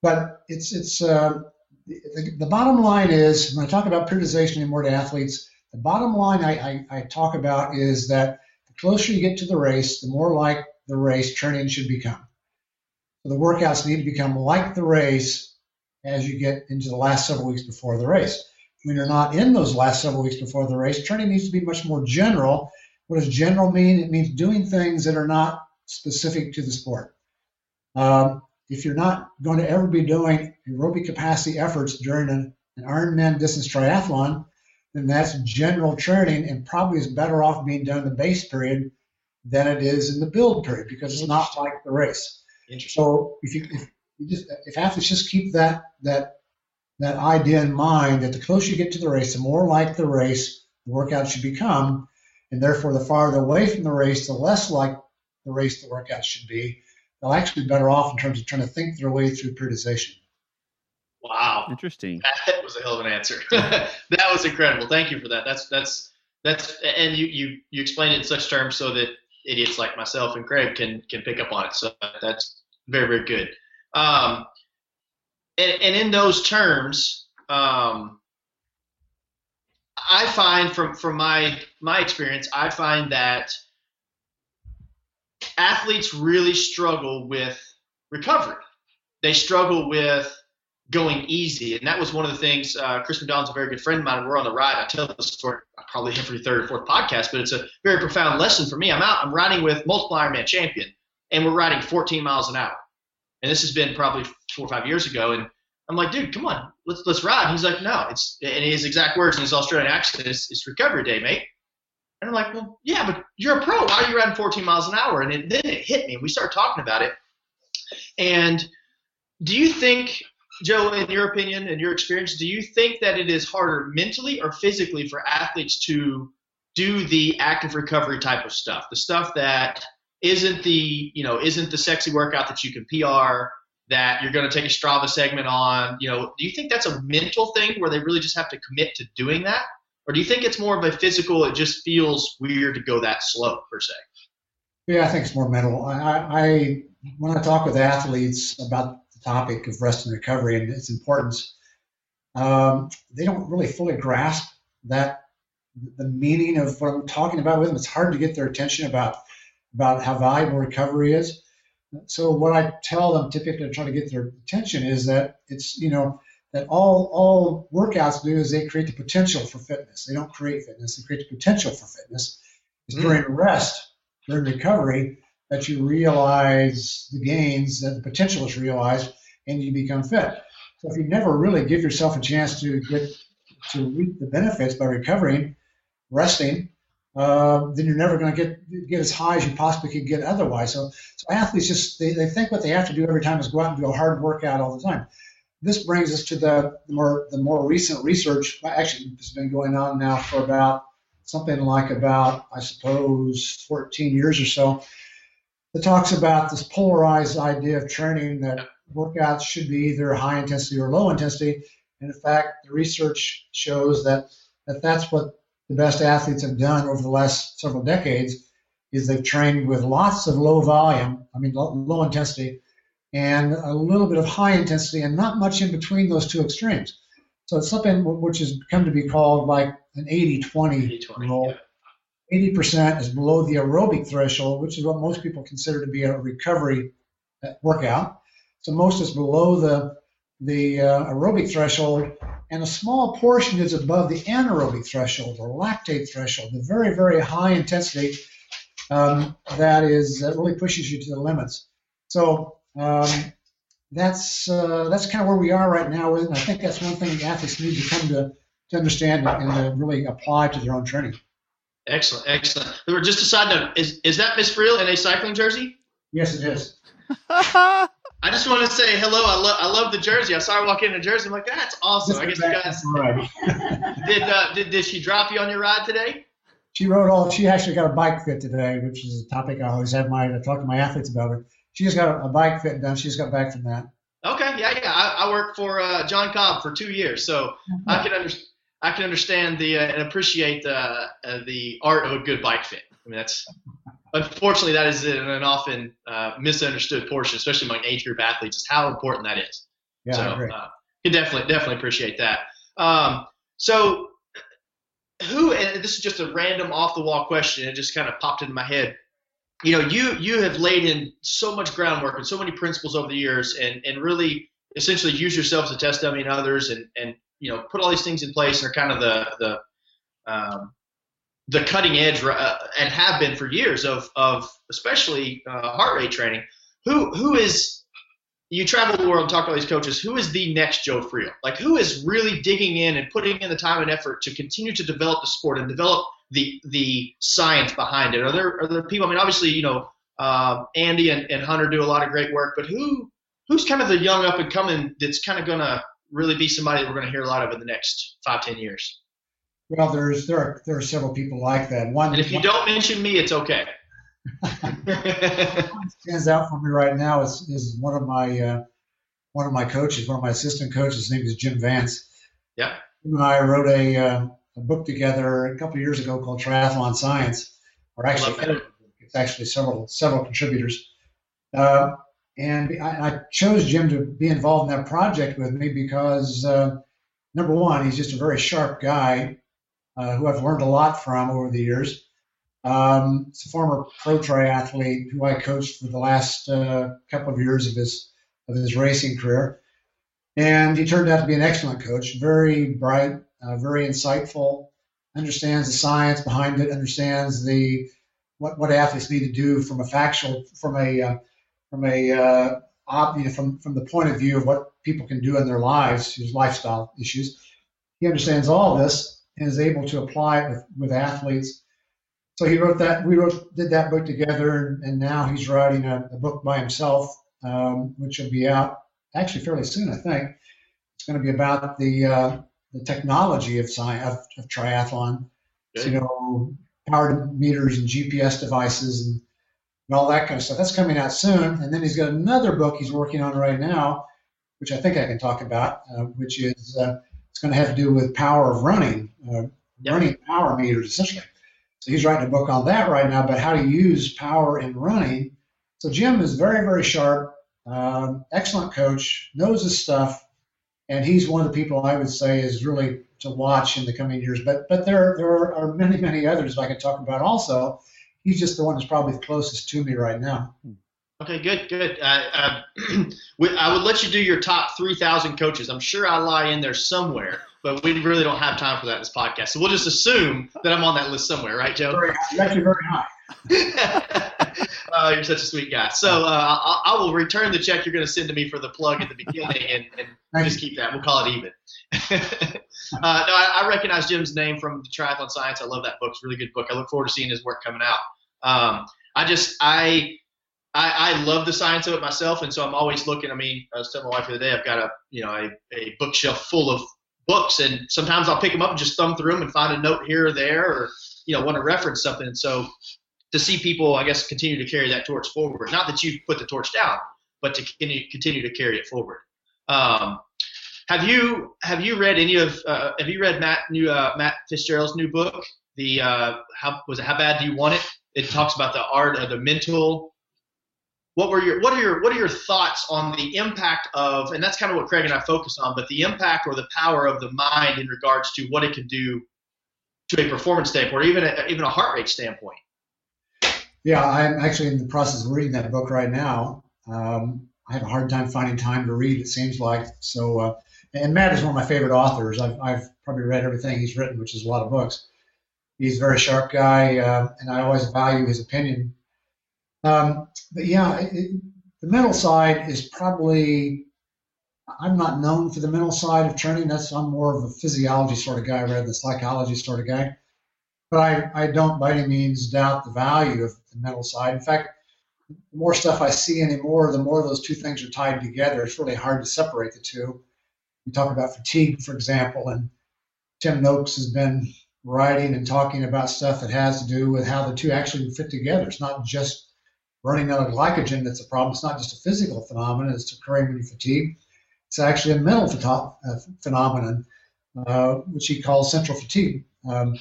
But it's it's uh, the, the, bottom line is when I talk about periodization and more to athletes, the bottom line I, I, I, talk about is that the closer you get to the race, the more like the race training should become. The workouts need to become like the race as you get into the last several weeks before the race. When you're not in those last several weeks before the race, training needs to be much more general. What does general mean? It means doing things that are not specific to the sport. Um, if you're not going to ever be doing aerobic capacity efforts during an, an Ironman distance triathlon, then that's general training and probably is better off being done in the base period than it is in the build period because it's not like the race. So if you if you just if athletes just keep that that that idea in mind that the closer you get to the race, the more like the race the workout should become, and therefore the farther away from the race, the less like the race the workout should be they'll actually be better off in terms of trying to think their way through periodization. Wow, interesting. That was a hell of an answer. that was incredible. Thank you for that. That's that's that's and you you you explained it in such terms so that idiots like myself and Craig can can pick up on it. So that's very very good. Um, and, and in those terms, um, I find from from my my experience, I find that athletes really struggle with recovery. They struggle with going easy. And that was one of the things, uh, Chris McDonald's a very good friend of mine. We're on the ride. I tell this story probably every third or fourth podcast, but it's a very profound lesson for me. I'm out, I'm riding with multiple Ironman champion, and we're riding 14 miles an hour. And this has been probably four or five years ago. And I'm like, dude, come on, let's let's ride. he's like, no, it's and his exact words in his Australian accent is, it's recovery day, mate. And I'm like, well, yeah, but you're a pro. Why are you riding 14 miles an hour? And it, then it hit me. We started talking about it. And do you think, Joe, in your opinion and your experience, do you think that it is harder mentally or physically for athletes to do the active recovery type of stuff, the stuff that isn't the you know isn't the sexy workout that you can PR, that you're going to take a Strava segment on. You know, do you think that's a mental thing where they really just have to commit to doing that, or do you think it's more of a physical? It just feels weird to go that slow per se. Yeah, I think it's more mental. I, I when I talk with athletes about topic of rest and recovery and its importance, um, they don't really fully grasp that the meaning of what I'm talking about with them. It's hard to get their attention about about how valuable recovery is. So what I tell them typically to try to get their attention is that it's you know that all all workouts do is they create the potential for fitness. They don't create fitness; they create the potential for fitness. It's mm. during rest, during recovery, that you realize the gains, that the potential is realized, and you become fit. So if you never really give yourself a chance to get to reap the benefits by recovering, resting, uh, then you're never going to get get as high as you possibly could get otherwise. So, so athletes just they, they think what they have to do every time is go out and do a hard workout all the time. This brings us to the more the more recent research. Actually, it's been going on now for about something like about I suppose 14 years or so. That talks about this polarized idea of training that workouts should be either high intensity or low intensity. And in fact, the research shows that, that that's what the best athletes have done over the last several decades is they've trained with lots of low volume, I mean low, low intensity, and a little bit of high intensity, and not much in between those two extremes. So it's something which has come to be called like an 80-20 rule. 80% is below the aerobic threshold, which is what most people consider to be a recovery uh, workout. So most is below the the uh, aerobic threshold, and a small portion is above the anaerobic threshold or lactate threshold, the very, very high intensity um, that is that really pushes you to the limits. So um, that's uh, that's kind of where we are right now. And I think that's one thing athletes need to come to, to understand and to really apply to their own training. Excellent, excellent. Just a side note: is is that Miss Friel in a cycling jersey? Yes, it is. I just want to say hello. I love I love the jersey. I saw her walk in the jersey. I'm like, that's awesome. I guess you guys. Right. did, uh, did did she drop you on your ride today? She rode all. She actually got a bike fit today, which is a topic I always have my I talk to my athletes about it. She just got a, a bike fit done. She just got back from that. Okay, yeah, yeah. I, I worked for uh, John Cobb for two years, so mm-hmm. I can under, I can understand the uh, and appreciate the uh, the art of a good bike fit. I mean, that's unfortunately, that is an often uh, misunderstood portion, especially among age group athletes, is how important that is. Yeah, so, I agree. Uh, can definitely definitely appreciate that. Um, so, who? And this is just a random off the wall question. It just kind of popped into my head. You know, you you have laid in so much groundwork and so many principles over the years, and and really essentially use yourself as a test dummy and others, and and you know put all these things in place and are kind of the the um, the cutting edge uh, and have been for years of of especially uh, heart rate training. Who who is you travel the world talk to all these coaches. Who is the next Joe Friel? Like who is really digging in and putting in the time and effort to continue to develop the sport and develop the the science behind it? Are there are there people? I mean, obviously, you know, uh, Andy and, and Hunter do a lot of great work, but who who's kind of the young up and coming that's kind of gonna really be somebody that we're gonna hear a lot of in the next five ten years? Well, there's there are there are several people like that. One, and if you don't mention me, it's okay. stands out for me right now is, is one of my uh, one of my coaches, one of my assistant coaches. His name is Jim Vance. Yeah. Him and I wrote a, uh, a book together a couple of years ago called Triathlon Science, or actually it's actually several several contributors. Uh, and I, I, chose Jim to be involved in that project with me because uh, number one, he's just a very sharp guy uh, who I've learned a lot from over the years. Um, he's a former pro triathlete who I coached for the last uh, couple of years of his of his racing career, and he turned out to be an excellent coach. Very bright, uh, very insightful, understands the science behind it, understands the what, what athletes need to do from a factual from a uh, from a uh, op, you know, from from the point of view of what people can do in their lives, his lifestyle issues. He understands all this and is able to apply it with, with athletes. So he wrote that. We wrote did that book together, and, now he's writing a, a book by himself, um, which will be out actually fairly soon, I think. It's going to be about the uh, the technology of science of, of triathlon. So, you know, power meters and GPS devices and and all that kind of stuff. That's coming out soon. And then he's got another book he's working on right now, which I think I can talk about, uh, which is uh, it's going to have to do with power of running, uh, Yep. running power meters essentially. So he's writing a book on that right now about how to use power in running. So Jim is very, very sharp, um, excellent coach, knows his stuff, and he's one of the people I would say is really to watch in the coming years. But but there there are many many others I could talk about also. He's just the one that's probably the closest to me right now. Okay, good, good. Uh, uh, I would let you do your top 3,000 coaches. I'm sure I lie in there somewhere, but we really don't have time for that in this podcast. So we'll just assume that I'm on that list somewhere, right, Joe? Very high, actually very high. uh, you're such a sweet guy. So uh, I, I will return the check you're going to send to me for the plug at the beginning and, and just keep that. We'll call it even. uh, no, I, I recognize Jim's name from the Triathlon Science. I love that book. It's a really good book. I look forward to seeing his work coming out. Um, I just I, I I love the science of it myself, and so I'm always looking. I mean, I was telling my wife the other day, I've got a you know a, a bookshelf full of books, and sometimes I'll pick them up and just thumb through them and find a note here or there, or you know want to reference something. And so to see people, I guess, continue to carry that torch forward. Not that you put the torch down, but to continue, to carry it forward. Um, have you have you read any of uh, have you read Matt new uh, Matt Fitzgerald's new book? The uh, how was it? How bad do you want it? It talks about the art of the mental. What were your what are your what are your thoughts on the impact of and that's kind of what Craig and I focus on, but the impact or the power of the mind in regards to what it can do to a performance standpoint, or even a, even a heart rate standpoint. Yeah, I'm actually in the process of reading that book right now. Um, I have a hard time finding time to read. It seems like so. Uh, and Matt is one of my favorite authors. I've, I've probably read everything he's written, which is a lot of books. He's a very sharp guy, uh, and I always value his opinion. Um, but yeah, it, the mental side is probably. I'm not known for the mental side of training. That's I'm more of a physiology sort of guy rather than psychology sort of guy. But I, I don't by any means doubt the value of the mental side. In fact, the more stuff I see anymore, the more those two things are tied together. It's really hard to separate the two. We talk about fatigue, for example, and Tim Noakes has been writing and talking about stuff that has to do with how the two actually fit together. It's not just running out of glycogen that's a problem. It's not just a physical phenomenon. It's occurring when you fatigue. It's actually a mental pheto- uh, phenomenon, uh, which he calls central fatigue. Um,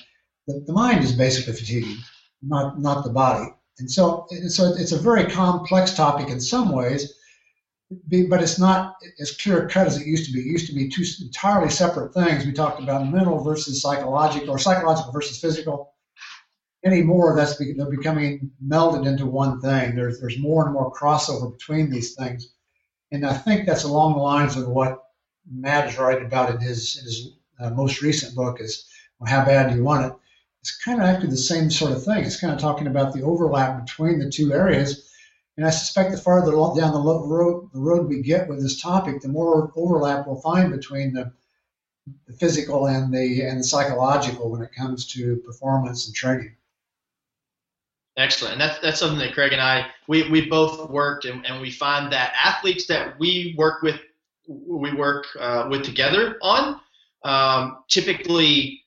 the, the mind is basically fatiguing, not not the body. And so, so it's a very complex topic in some ways, but it's not as clear cut as it used to be. It used to be two entirely separate things. We talked about mental versus psychological, or psychological versus physical. Anymore, that's be, they're becoming melded into one thing. There's there's more and more crossover between these things, and I think that's along the lines of what Matt is writing about in his in his uh, most recent book is well, how bad do you want it? It's kind of actually the same sort of thing. It's kind of talking about the overlap between the two areas. And I suspect the farther down the road, the road we get with this topic, the more overlap we'll find between the, the physical and the and the psychological when it comes to performance and training. Excellent. And that's, that's something that Craig and I, we, we both worked and, and we find that athletes that we work with, we work uh, with together on, um, typically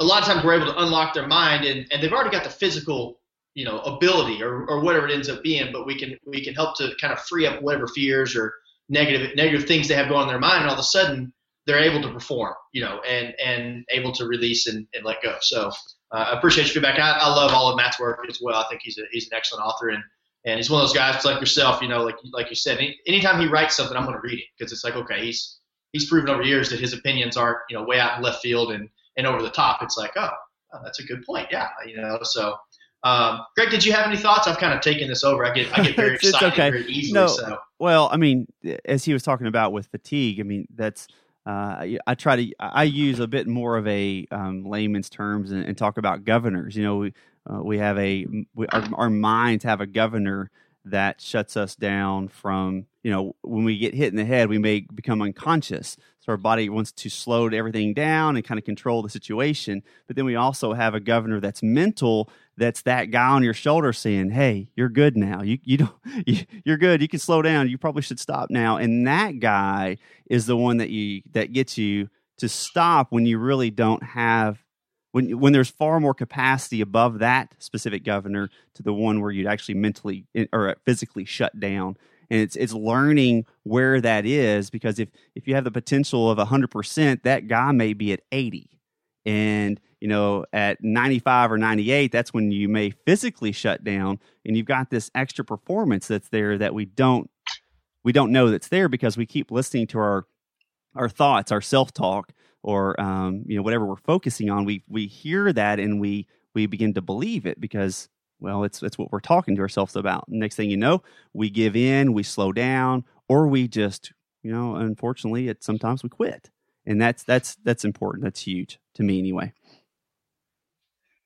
a lot of times we're able to unlock their mind and, and they've already got the physical, you know, ability or, or whatever it ends up being, but we can, we can help to kind of free up whatever fears or negative, negative things they have going on in their mind. And all of a sudden they're able to perform, you know, and, and able to release and, and let go. So, uh, I appreciate your feedback. I, I love all of Matt's work as well. I think he's a, he's an excellent author and, and he's one of those guys like yourself, you know, like like you said, any, anytime he writes something, I'm going to read it because it's like, okay, he's he's proven over years that his opinions aren't, you know, way out in left field and, and over the top. It's like, oh, oh that's a good point. Yeah, you know. So, um, Greg, did you have any thoughts? I've kind of taken this over. I get I get very It's excited okay. very easily. No. So, Well, I mean, as he was talking about with fatigue, I mean that's uh, I- I try to I use a bit more of a um, layman's terms and, and talk about governors. You know, we uh, we have a we, our, our minds have a governor that shuts us down from you know when we get hit in the head, we may become unconscious. So our body wants to slow everything down and kind of control the situation. But then we also have a governor that's mental that's that guy on your shoulder saying, "Hey, you're good now. You you don't you, you're good. You can slow down. You probably should stop now." And that guy is the one that you that gets you to stop when you really don't have when when there's far more capacity above that specific governor to the one where you'd actually mentally eh, or physically shut down and it's it's learning where that is because if if you have the potential of 100% that guy may be at 80 and you know at 95 or 98 that's when you may physically shut down and you've got this extra performance that's there that we don't we don't know that's there because we keep listening to our our thoughts our self-talk or um, you know whatever we're focusing on we we hear that and we we begin to believe it because well it's it's what we're talking to ourselves about. Next thing you know we give in we slow down or we just you know unfortunately it sometimes we quit. And that's that's that's important. That's huge to me anyway.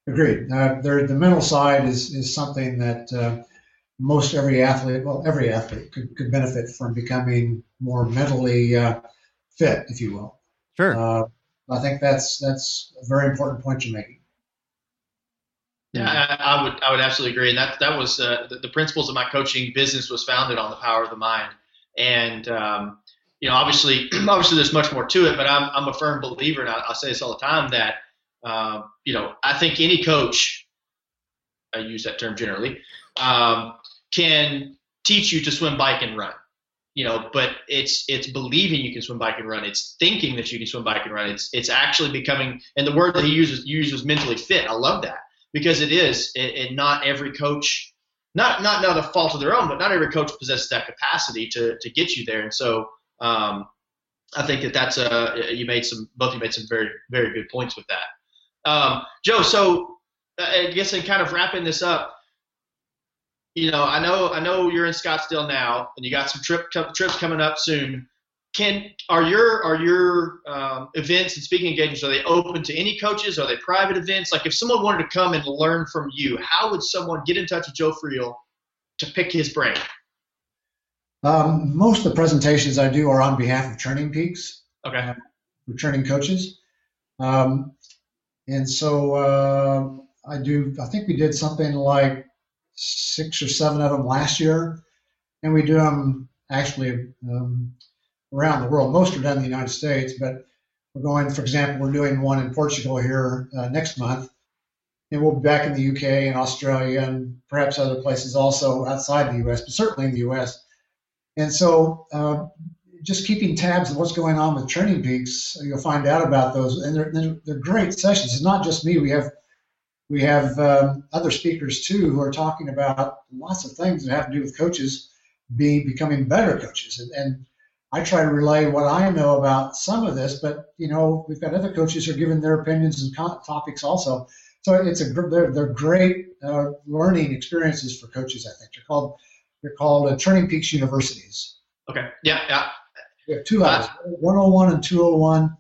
Agreed. Uh, there, the mental side is is something that uh, most every athlete well every athlete could, could benefit from becoming more mentally uh, fit if you will. Sure. Uh, I think that's that's a very important point you're making. Yeah, I, I would I would absolutely agree, and that that was uh, the, the, principles of my coaching business was founded on the power of the mind, and um, you know obviously obviously there's much more to it, but I'm I'm a firm believer, and I, I say this all the time that uh, you know I think any coach, I use that term generally, um, can teach you to swim, bike, and run. You know but it's it's believing you can swim bike and run. It's thinking that you can swim bike and run. It's it's actually becoming and the word that he uses uses mentally fit. I love that because it is and not every coach not not not a fault of their own but not every coach possesses that capacity to to get you there and so um, i think that that's a you made some both you made some very very good points with that um, joe so i guess in kind of wrapping this up you know, I know I know you're in Scottsdale now, and you got some trip trips coming up soon. Can are your are your um, events and speaking engagements are they open to any coaches? Are they private events? Like if someone wanted to come and learn from you, how would someone get in touch with Joe Friel to pick his brain? Um, most of the presentations I do are on behalf of Training Peaks. Okay. Uh, training coaches. Um, and so uh, I do. I think we did something like six or seven of them last year, and we do them actually um, around the world. Most are done in the United States, but we're going, for example, we're doing one in Portugal here uh, next month, and we'll be back in the UK and Australia and perhaps other places also outside the US, but certainly in the US. And so, uh, just keeping tabs on what's going on with Training Peaks, you'll find out about those, and they're, they're great sessions. It's not just me. We have we have um, other speakers too who are talking about lots of things that have to do with coaches being becoming better coaches. And, and I try to relay what I know about some of this, but you know we've got other coaches who are giving their opinions and co- topics also. So it's a they're, they're great uh, learning experiences for coaches. I think they're called they're called uh, Training Peaks Universities. Okay. Yeah. Yeah. We have two levels, uh, 101 and 201,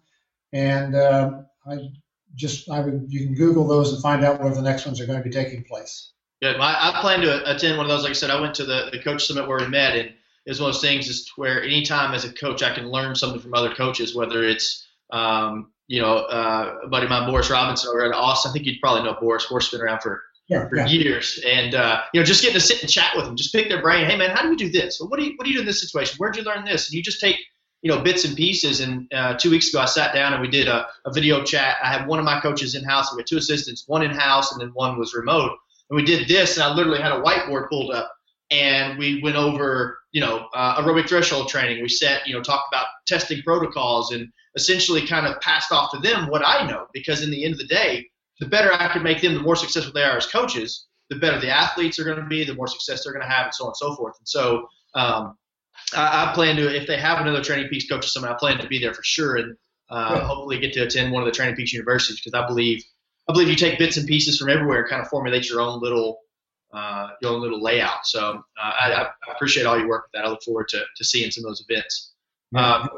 and uh, I just I would you can Google those and find out where the next ones are going to be taking place. Good. Well, I, I plan to attend one of those. Like I said, I went to the, the coach summit where we met, and it's one of those things is where anytime as a coach I can learn something from other coaches, whether it's um, you know, uh, a buddy of mine, Boris Robinson over at Austin. I think you'd probably know Boris. Boris has been around for yeah, for yeah. years, and uh, you know, just getting to sit and chat with them, just pick their brain. Hey, man, how do you do this? Well, what do you what do you do in this situation? Where'd you learn this? And you just take you know bits and pieces. And uh, two weeks ago, I sat down and we did a, a video chat. I had one of my coaches in house. We had two assistants, one in house, and then one was remote. And we did this, and I literally had a whiteboard pulled up, and we went over you know uh, aerobic threshold training. We set you know talked about testing protocols and essentially kind of passed off to them what I know because in the end of the day, the better I can make them, the more successful they are as coaches, the better the athletes are going to be, the more success they're going to have, and so on and so forth. And so, um, I, I, plan to, if they have another Training Peaks coach or something, I plan to be there for sure, and uh, yeah. hopefully get to attend one of the Training Peaks universities because I believe I believe you take bits and pieces from everywhere and kind of formulate your own little uh, your own little layout. So uh, I, I, appreciate all your work with that. I look forward to, to seeing some of those events. Yeah. Um,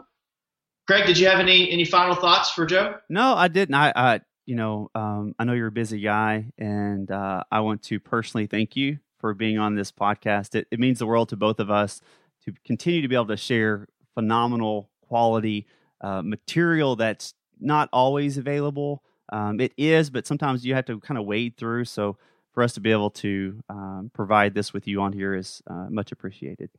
Craig, did you have any any final thoughts for Joe? No, I didn't. I, I you know, um, I know you're a busy guy, and uh, I want to personally thank you for being on this podcast. It, it means the world to both of us to continue to be able to share phenomenal quality uh, material that's not always available. Um, it is, but sometimes you have to kind of wade through. So for us to be able to um, provide this with you on here is uh, much appreciated.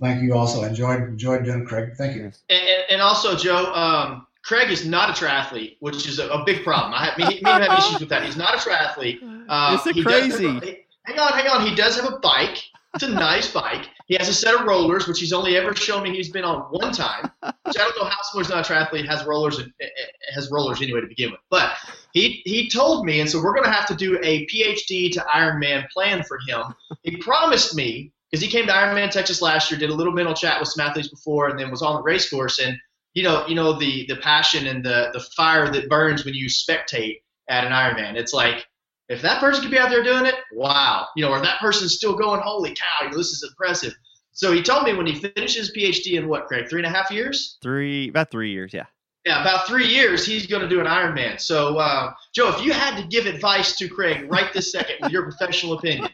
Thank you. Also enjoyed enjoyed doing Craig. Thank you. And, and also, Joe, um, Craig is not a triathlete, which is a, a big problem. I have, me, me have issues with that. He's not a triathlete. Uh, Is it does crazy? have hang on, hang on. He does have a bike. It's a nice bike. He has a set of rollers, which he's only ever shown me he's been on one time. Which I don't know how someone's not a triathlete has rollers and eh, eh, has rollers anyway to begin with. But he he told me, and so we're going to have to do a PhD to Ironman plan for him. He promised me because he came to Ironman Texas last year, did a little mental chat with some athletes before, and then was on the race course. And you know, you know the the passion and the the fire that burns when you spectate at an Ironman. It's like if that person could be out there doing it, wow, you know, or that person's still going, holy cow, you know, this is impressive. So he told me when he finishes PhD in what, Craig, three and a half years? Three about three years, yeah. Yeah, about three years, he's going to do an Ironman. So, uh, Joe, if you had to give advice to Craig right this second with your professional opinion,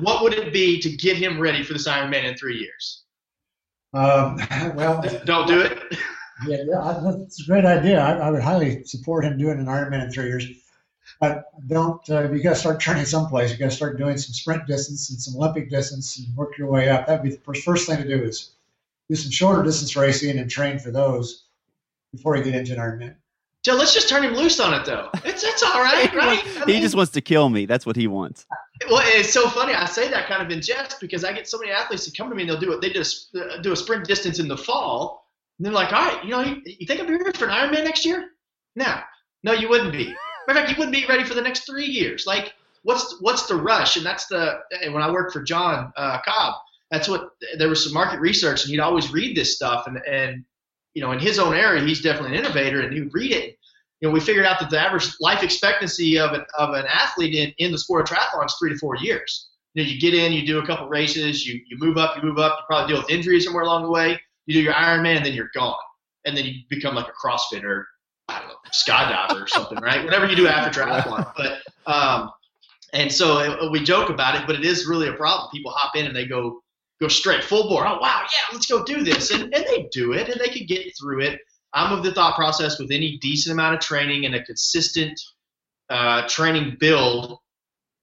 what would it be to get him ready for this Ironman in three years? Um, well, Don't do it. yeah, yeah, that's a great idea. I, I would highly support him doing an Ironman in three years. But don't, uh, you got to start training someplace. You got to start doing some sprint distance and some Olympic distance and work your way up. That'd be the first, first thing to do is do some shorter distance racing and train for those before you get into an Ironman. Joe, let's just turn him loose on it, though. It's, it's all right, right? I He just wants to kill me. That's what he wants. Well, it's so funny. I say that kind of in jest because I get so many athletes that come to me and they'll do it. They just uh, do a sprint distance in the fall, and they're like, "All right, you know, you, you think I'll be ready for an Ironman next year?" No, no, you wouldn't be. Matter of fact, you wouldn't be ready for the next three years. Like, what's what's the rush? And that's the and when I worked for John uh, Cobb, that's what there was some market research, and he'd always read this stuff, and and you know, in his own area, he's definitely an innovator, and he would read it you know, we figured out that the average life expectancy of an, of an athlete in, in the sport of triathlon is three to four years. You know, you get in, you do a couple races, you, you move up, you move up, you probably deal with injuries somewhere along the way. You do your Ironman, then you're gone. And then you become like a CrossFitter, skydiver or something, right? Whatever you do after triathlon. But, um, and so uh, we joke about it, but it is really a problem. People hop in and they go, go straight full bore. Oh, wow, yeah, let's go do this. And, and they do it and they can get through it. I'm of the thought process with any decent amount of training and a consistent uh, training build,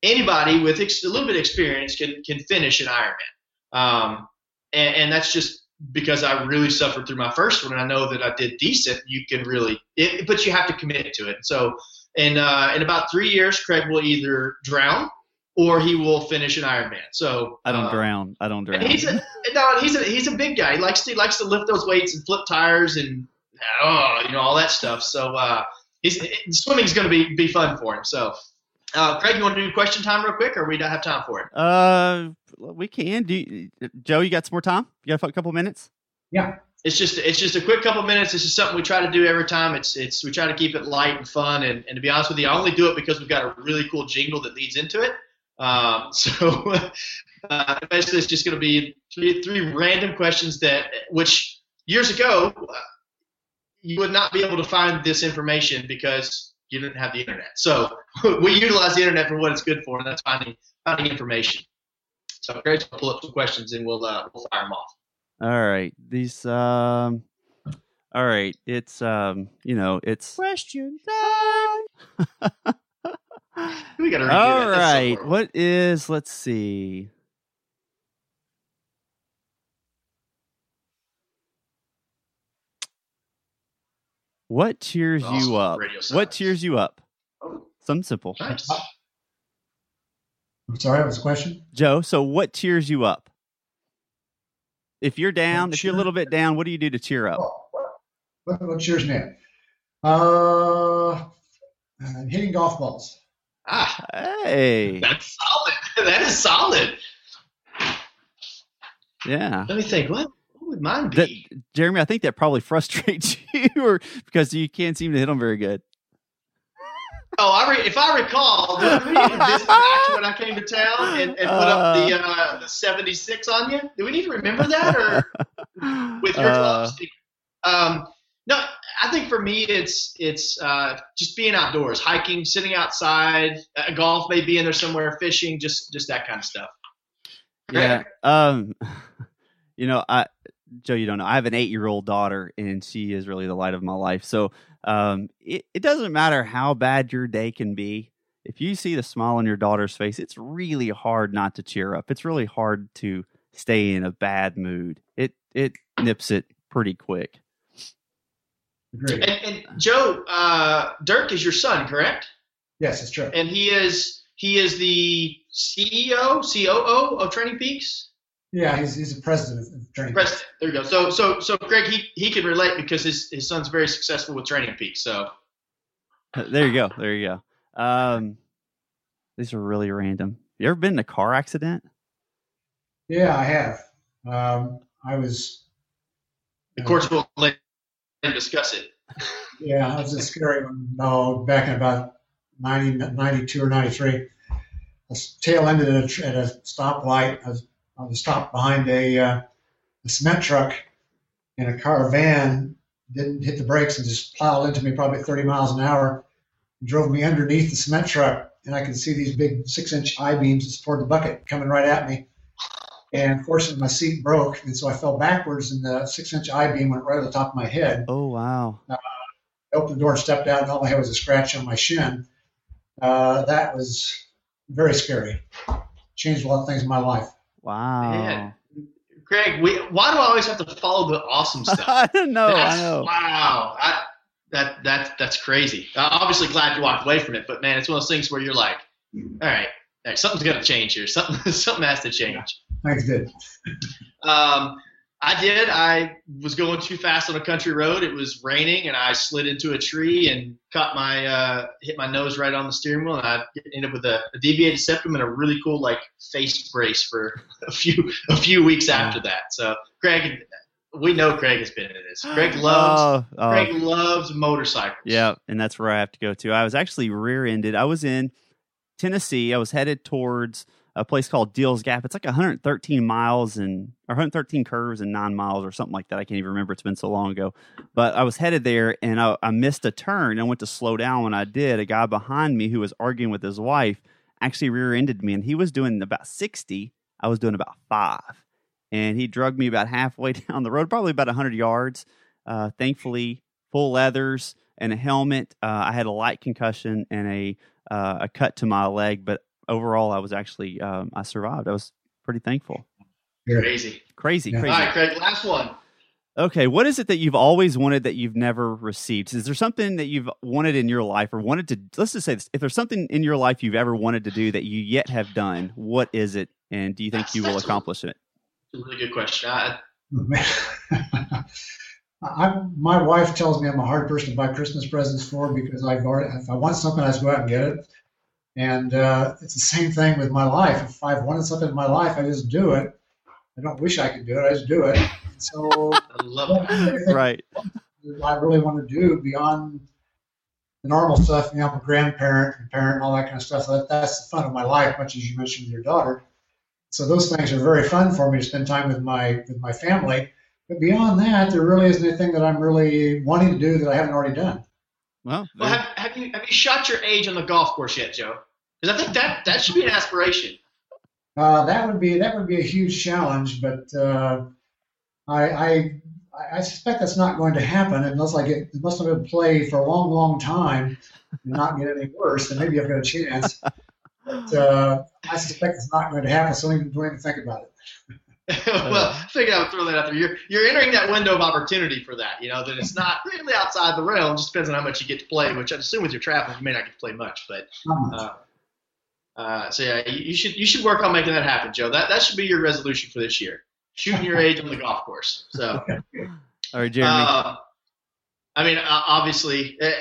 anybody with ex- a little bit of experience can can finish an Ironman. Um, and, and that's just because I really suffered through my first one, and I know that I did decent. You can really, it, but you have to commit to it. So, in uh, in about three years, Craig will either drown or he will finish an Ironman. So I don't uh, drown. I don't drown. he's a no, he's a he's a big guy. He likes to he likes to lift those weights and flip tires and oh, you know all that stuff. So uh, he's swimming's going to be be fun for him. So, uh, Craig, you want to do question time real quick, or we don't have time for it? Uh, we can. Do you, Joe? You got some more time? You got a couple minutes? Yeah. It's just it's just a quick couple minutes. This is something we try to do every time. It's it's we try to keep it light and fun. And, and to be honest with you, I only do it because we've got a really cool jingle that leads into it. Um, so uh, basically, it's just going to be three three random questions that which years ago uh, you would not be able to find this information because you didn't have the internet. So we utilize the internet for what it's good for, and that's finding finding information. So great to pull up some questions and we'll uh, we'll fire them off. All right. These. Um. All right. It's um. You know. It's question time. We got to All right. What is? Let's see. What cheers Awesome you up? What silence. cheers you up? Oh, Something simple. nice. I'm sorry, what was a question? Joe, so what cheers you up? If you're down, What if you're a little bit down, what do you do to cheer up? Oh, what, what cheers me up? Uh, hitting golf balls. Ah, Hey. that's solid. That is solid. Yeah. Let me think. What, what would mine That. Jeremy, I think that probably frustrates you or because you can't seem to hit them very good. oh, I re- if I recall, did we need to back when I came to town and, and put up the uh, the 76 on you? Do we need to remember that or with your Uh? Um, no, I think for me it's it's uh, just being outdoors, hiking, sitting outside, uh, golf may be in there somewhere, fishing, just just that kind of stuff. yeah. Um, you know, I, Joe, you don't know. I have an eight year old daughter, and she is really the light of my life. So, um, it, it doesn't matter how bad your day can be. If you see the smile on your daughter's face, it's really hard not to cheer up. It's really hard to stay in a bad mood. It it nips it pretty quick. Agreed. And, and Joe, uh, Dirk is your son, correct? Yes, it's true. And he is he is the CEO, COO of Training Peaks. Yeah, he's he's the president of Training. President. There you go. So so so Greg, he he can relate because his his son's very successful with Training Peaks. So There you go. There you go. Um, these are really random. You ever been in a car accident? Yeah, I have. Um, I was. of course we'll let him discuss it. Yeah, I was a scary one. No, back in about 90, 92 or 93. I tail ended at a, at a stoplight. I was, I was stopped behind a, uh, a cement truck, and a car van didn't hit the brakes and just plowed into me probably 30 miles an hour drove me underneath the cement truck. And I could see these big six inch I beams that support the bucket coming right at me. And fortunately, my seat broke, and so I fell backwards, and the six inch I beam went right on the top of my head. Oh wow. I opened the door and stepped out, and all I had was a scratch on my shin. Uh, that was very scary. Changed a lot of things in my life. Wow. Man. Greg, we, why do I always have to follow the awesome stuff? I don't know. I know. Wow, I, that that that's crazy. Uh, obviously, glad you walked away from it, but man, it's one of those things where you're like, all right, all right something's got to change here. Something something has to change. Thanks, did. Um, I did. I was going too fast on a country road. It was raining, and I slid into a tree and caught my uh, hit my nose right on the steering wheel, and I ended up with a, a deviated septum and a really cool like face brace for a few a few weeks after that. So, Craig, we know Craig has been in this. Craig loves Oh, oh, Craig loves motorcycles. Yeah, and that's where I have to go to. I was actually rear-ended. I was in Tennessee. I was headed towards a place called Deals Gap. It's like 113 miles and or 113 curves and nine miles or something like that. I can't even remember. It's been so long ago. But I was headed there and I, I missed a turn. I went to slow down when I did. A guy behind me who was arguing with his wife actually rear-ended me, and he was doing about 60. I was doing about five, and he drugged me about halfway down the road, probably about 100 yards. Uh, thankfully, full leathers and a helmet. Uh, I had a light concussion and a uh, a cut to my leg, but overall, I was actually um, I survived. I was pretty thankful. Crazy. Crazy, Yeah. Crazy. right, Craig. Last one. Okay, what is it that you've always wanted that you've never received? Is there something that you've wanted in your life or wanted to? Let's just say this: if there's something in your life you've ever wanted to do that you yet have done, what is it, and do you think That's- you will that's- accomplish it? It's a really good question. I, I, my wife tells me I'm a hard person to buy Christmas presents for because I've already, if I want something, I just go out and get it. And uh, it's the same thing with my life. If I've wanted something in my life, I just do it. I don't wish I could do it. I just do it. So I love it. Right. I really want to do beyond the normal stuff. You know, I'm a grandparent and parent and all that kind of stuff. That, that's the fun of my life, much as you mentioned with your daughter. So those things are very fun for me to spend time with my with my family. But beyond that, there really isn't anything that I'm really wanting to do that I haven't already done. Well, Well, have, have you have you shot your age on the golf course yet, Joe? Because I think that that should be an aspiration. Uh, that would be that would be a huge challenge, but uh, I, I I suspect that's not going to happen unless I get unless I'm going to play for a long, long time and not get any worse. Then maybe I've got a chance. But uh, I suspect it's not going to happen, so don't even, don't even think about it. well, I figured I would throw that out there. You're you're entering that window of opportunity for that. You know that it's not really outside the realm. Just depends on how much you get to play. Which I assume with your travel, you may not get to play much. But uh, uh, so yeah, you, you should you should work on making that happen, Joe. That that should be your resolution for this year. Shooting your age on the golf course. So. all right, Jeremy. Uh, I mean, uh, obviously, eh,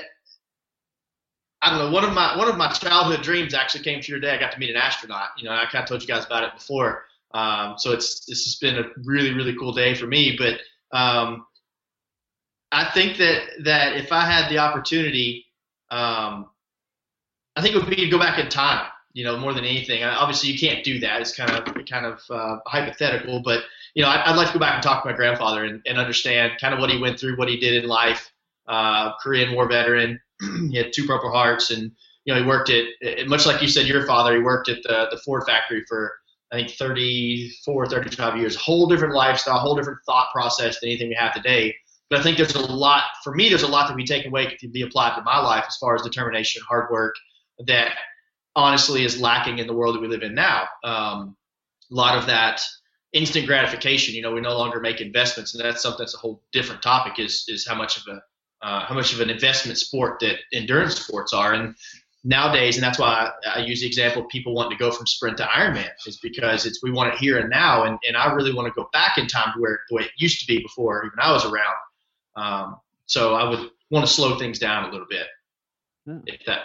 I don't know. One of my one of my childhood dreams actually came true today. I got to meet an astronaut. You know, I kind of told you guys about it before. Um, so it's this has been a really really cool day for me. But um, I think that that if I had the opportunity, um, I think it would be to go back in time. You know, more than anything. I, obviously, you can't do that. It's kind of kind of uh, hypothetical, but you know, I'd, I'd like to go back and talk to my grandfather and, and understand kind of what he went through, what he did in life. Uh, Korean War veteran. he had two Purple Hearts, and you know, he worked at much like you said, your father. He worked at the the Ford factory for I think 34, 35 years. Whole different lifestyle, whole different thought process than anything we have today. But I think there's a lot for me. There's a lot that we take away can be applied to my life as far as determination, hard work that honestly is lacking in the world that we live in now. Um, a lot of that instant gratification. You know, we no longer make investments, and that's something that's a whole different topic. Is is how much of a uh, how much of an investment sport that endurance sports are. And nowadays, and that's why I, I, use the example of people wanting to go from sprint to Ironman is because it's we want it here and now, and, and I really want to go back in time to where the way it used to be before even I was around. Um, so I would want to slow things down a little bit. Yeah. If that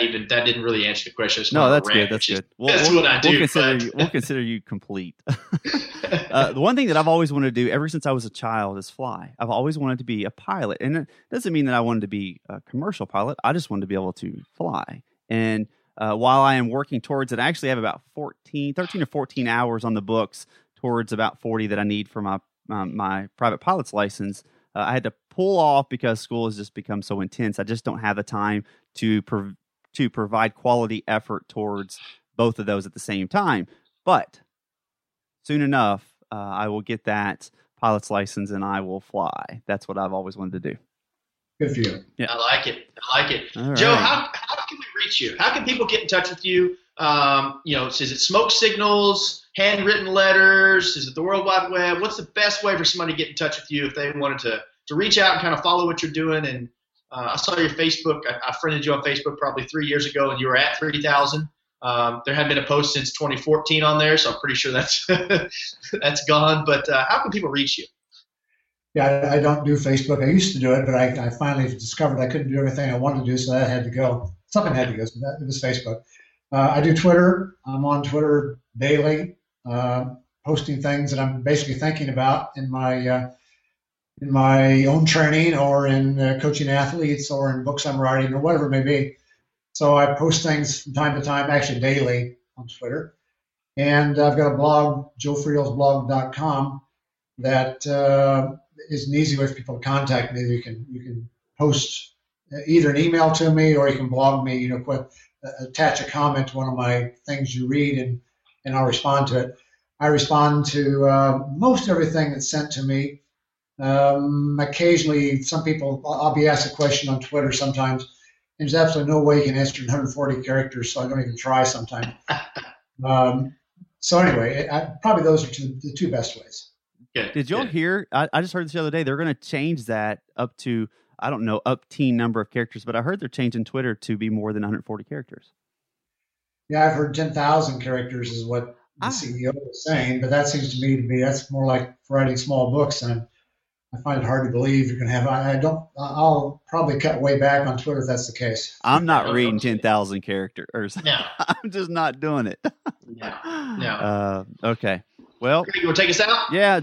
even that didn't really answer the question. No, that's good. That's good. We'll, that's we'll, what I do. We'll consider, you, we'll consider you complete. uh, the one thing that I've always wanted to do ever since I was a child is fly. I've always wanted to be a pilot, and it doesn't mean that I wanted to be a commercial pilot. I just wanted to be able to fly. And uh, while I am working towards it, I actually have about 14, 13 or 14 hours on the books towards about 40 that I need for my um, my private pilot's license. Uh, I had to pull off because school has just become so intense. I just don't have the time to prov- to provide quality effort towards both of those at the same time. But soon enough, uh, I will get that pilot's license and I will fly. That's what I've always wanted to do. Good for you. Yeah. I like it. I like it. All Joe, right. how, how can we reach you? How can people get in touch with you? Um, you know, is it smoke signals, handwritten letters? Is it the World Wide Web? What's the best way for somebody to get in touch with you if they wanted to, to reach out and kind of follow what you're doing and uh, I saw your Facebook. I, I, friended you on Facebook probably three years ago, and you were at 3,000. Um, there hadn't been a post since 2014 on there, so I'm pretty sure that's that's gone. But uh, how can people reach you? Yeah, I, I, don't do Facebook. I used to do it, but I, I, finally discovered I couldn't do everything I wanted to do, so that had to go. Something had to go. So that, it was Facebook. Uh, I do Twitter. I'm on Twitter daily, uh, posting things that I'm basically thinking about in my uh, in my own training or in uh, coaching athletes or in books I'm writing or whatever it may be. So I post things from time to time, actually daily on Twitter. And I've got a blog, joefrielsblog.com, that uh, is an easy way for people to contact me. You can you can post either an email to me or you can blog me. You know, put, uh, attach a comment to one of my things you read, and and I'll respond to it. I respond to uh, most everything that's sent to me. Um, occasionally, some people, I'll be asked a question on Twitter sometimes, and there's absolutely no way you can answer in 140 characters, so I don't even try sometimes. um, so anyway, I, probably those are two, the two best ways. Good, Did y'all hear? I, I, just heard this the other day. They're going to change that up to I don't know up teen number of characters, but I heard they're changing Twitter to be more than 140 characters. Yeah, I've heard 10,000 characters is what the ah. CEO was saying, but that seems to me to be that's more like writing small books and I find it hard to believe you're going to have. I, I, don't. I'll probably cut way back on Twitter if that's the case. I'm not reading ten thousand characters. No, I'm just not doing it. no, no. Uh, okay. Well, you want to take us out? Yeah,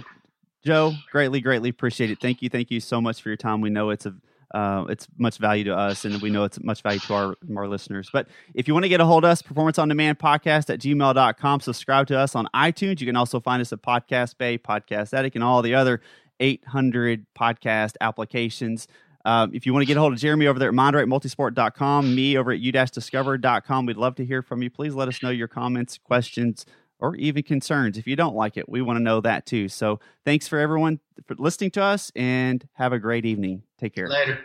Joe. Greatly, greatly appreciate it. Thank you, thank you so much for your time. We know it's a uh, it's much value to us, and we know it's much value to our, our listeners. But if you want to get a hold of us, Performance on Demand Podcast at gmail.com. Subscribe to us on iTunes. You can also find us at Podcast Bay, Podcast Addict, and all the other 800 podcast applications. Um, if you want to get a hold of Jeremy over there at mindrightmultisport.com, me over at u-discover.com, we'd love to hear from you. Please let us know your comments, questions, or even concerns. If you don't like it, we want to know that too. So thanks for everyone for listening to us and have a great evening. Take care. Later.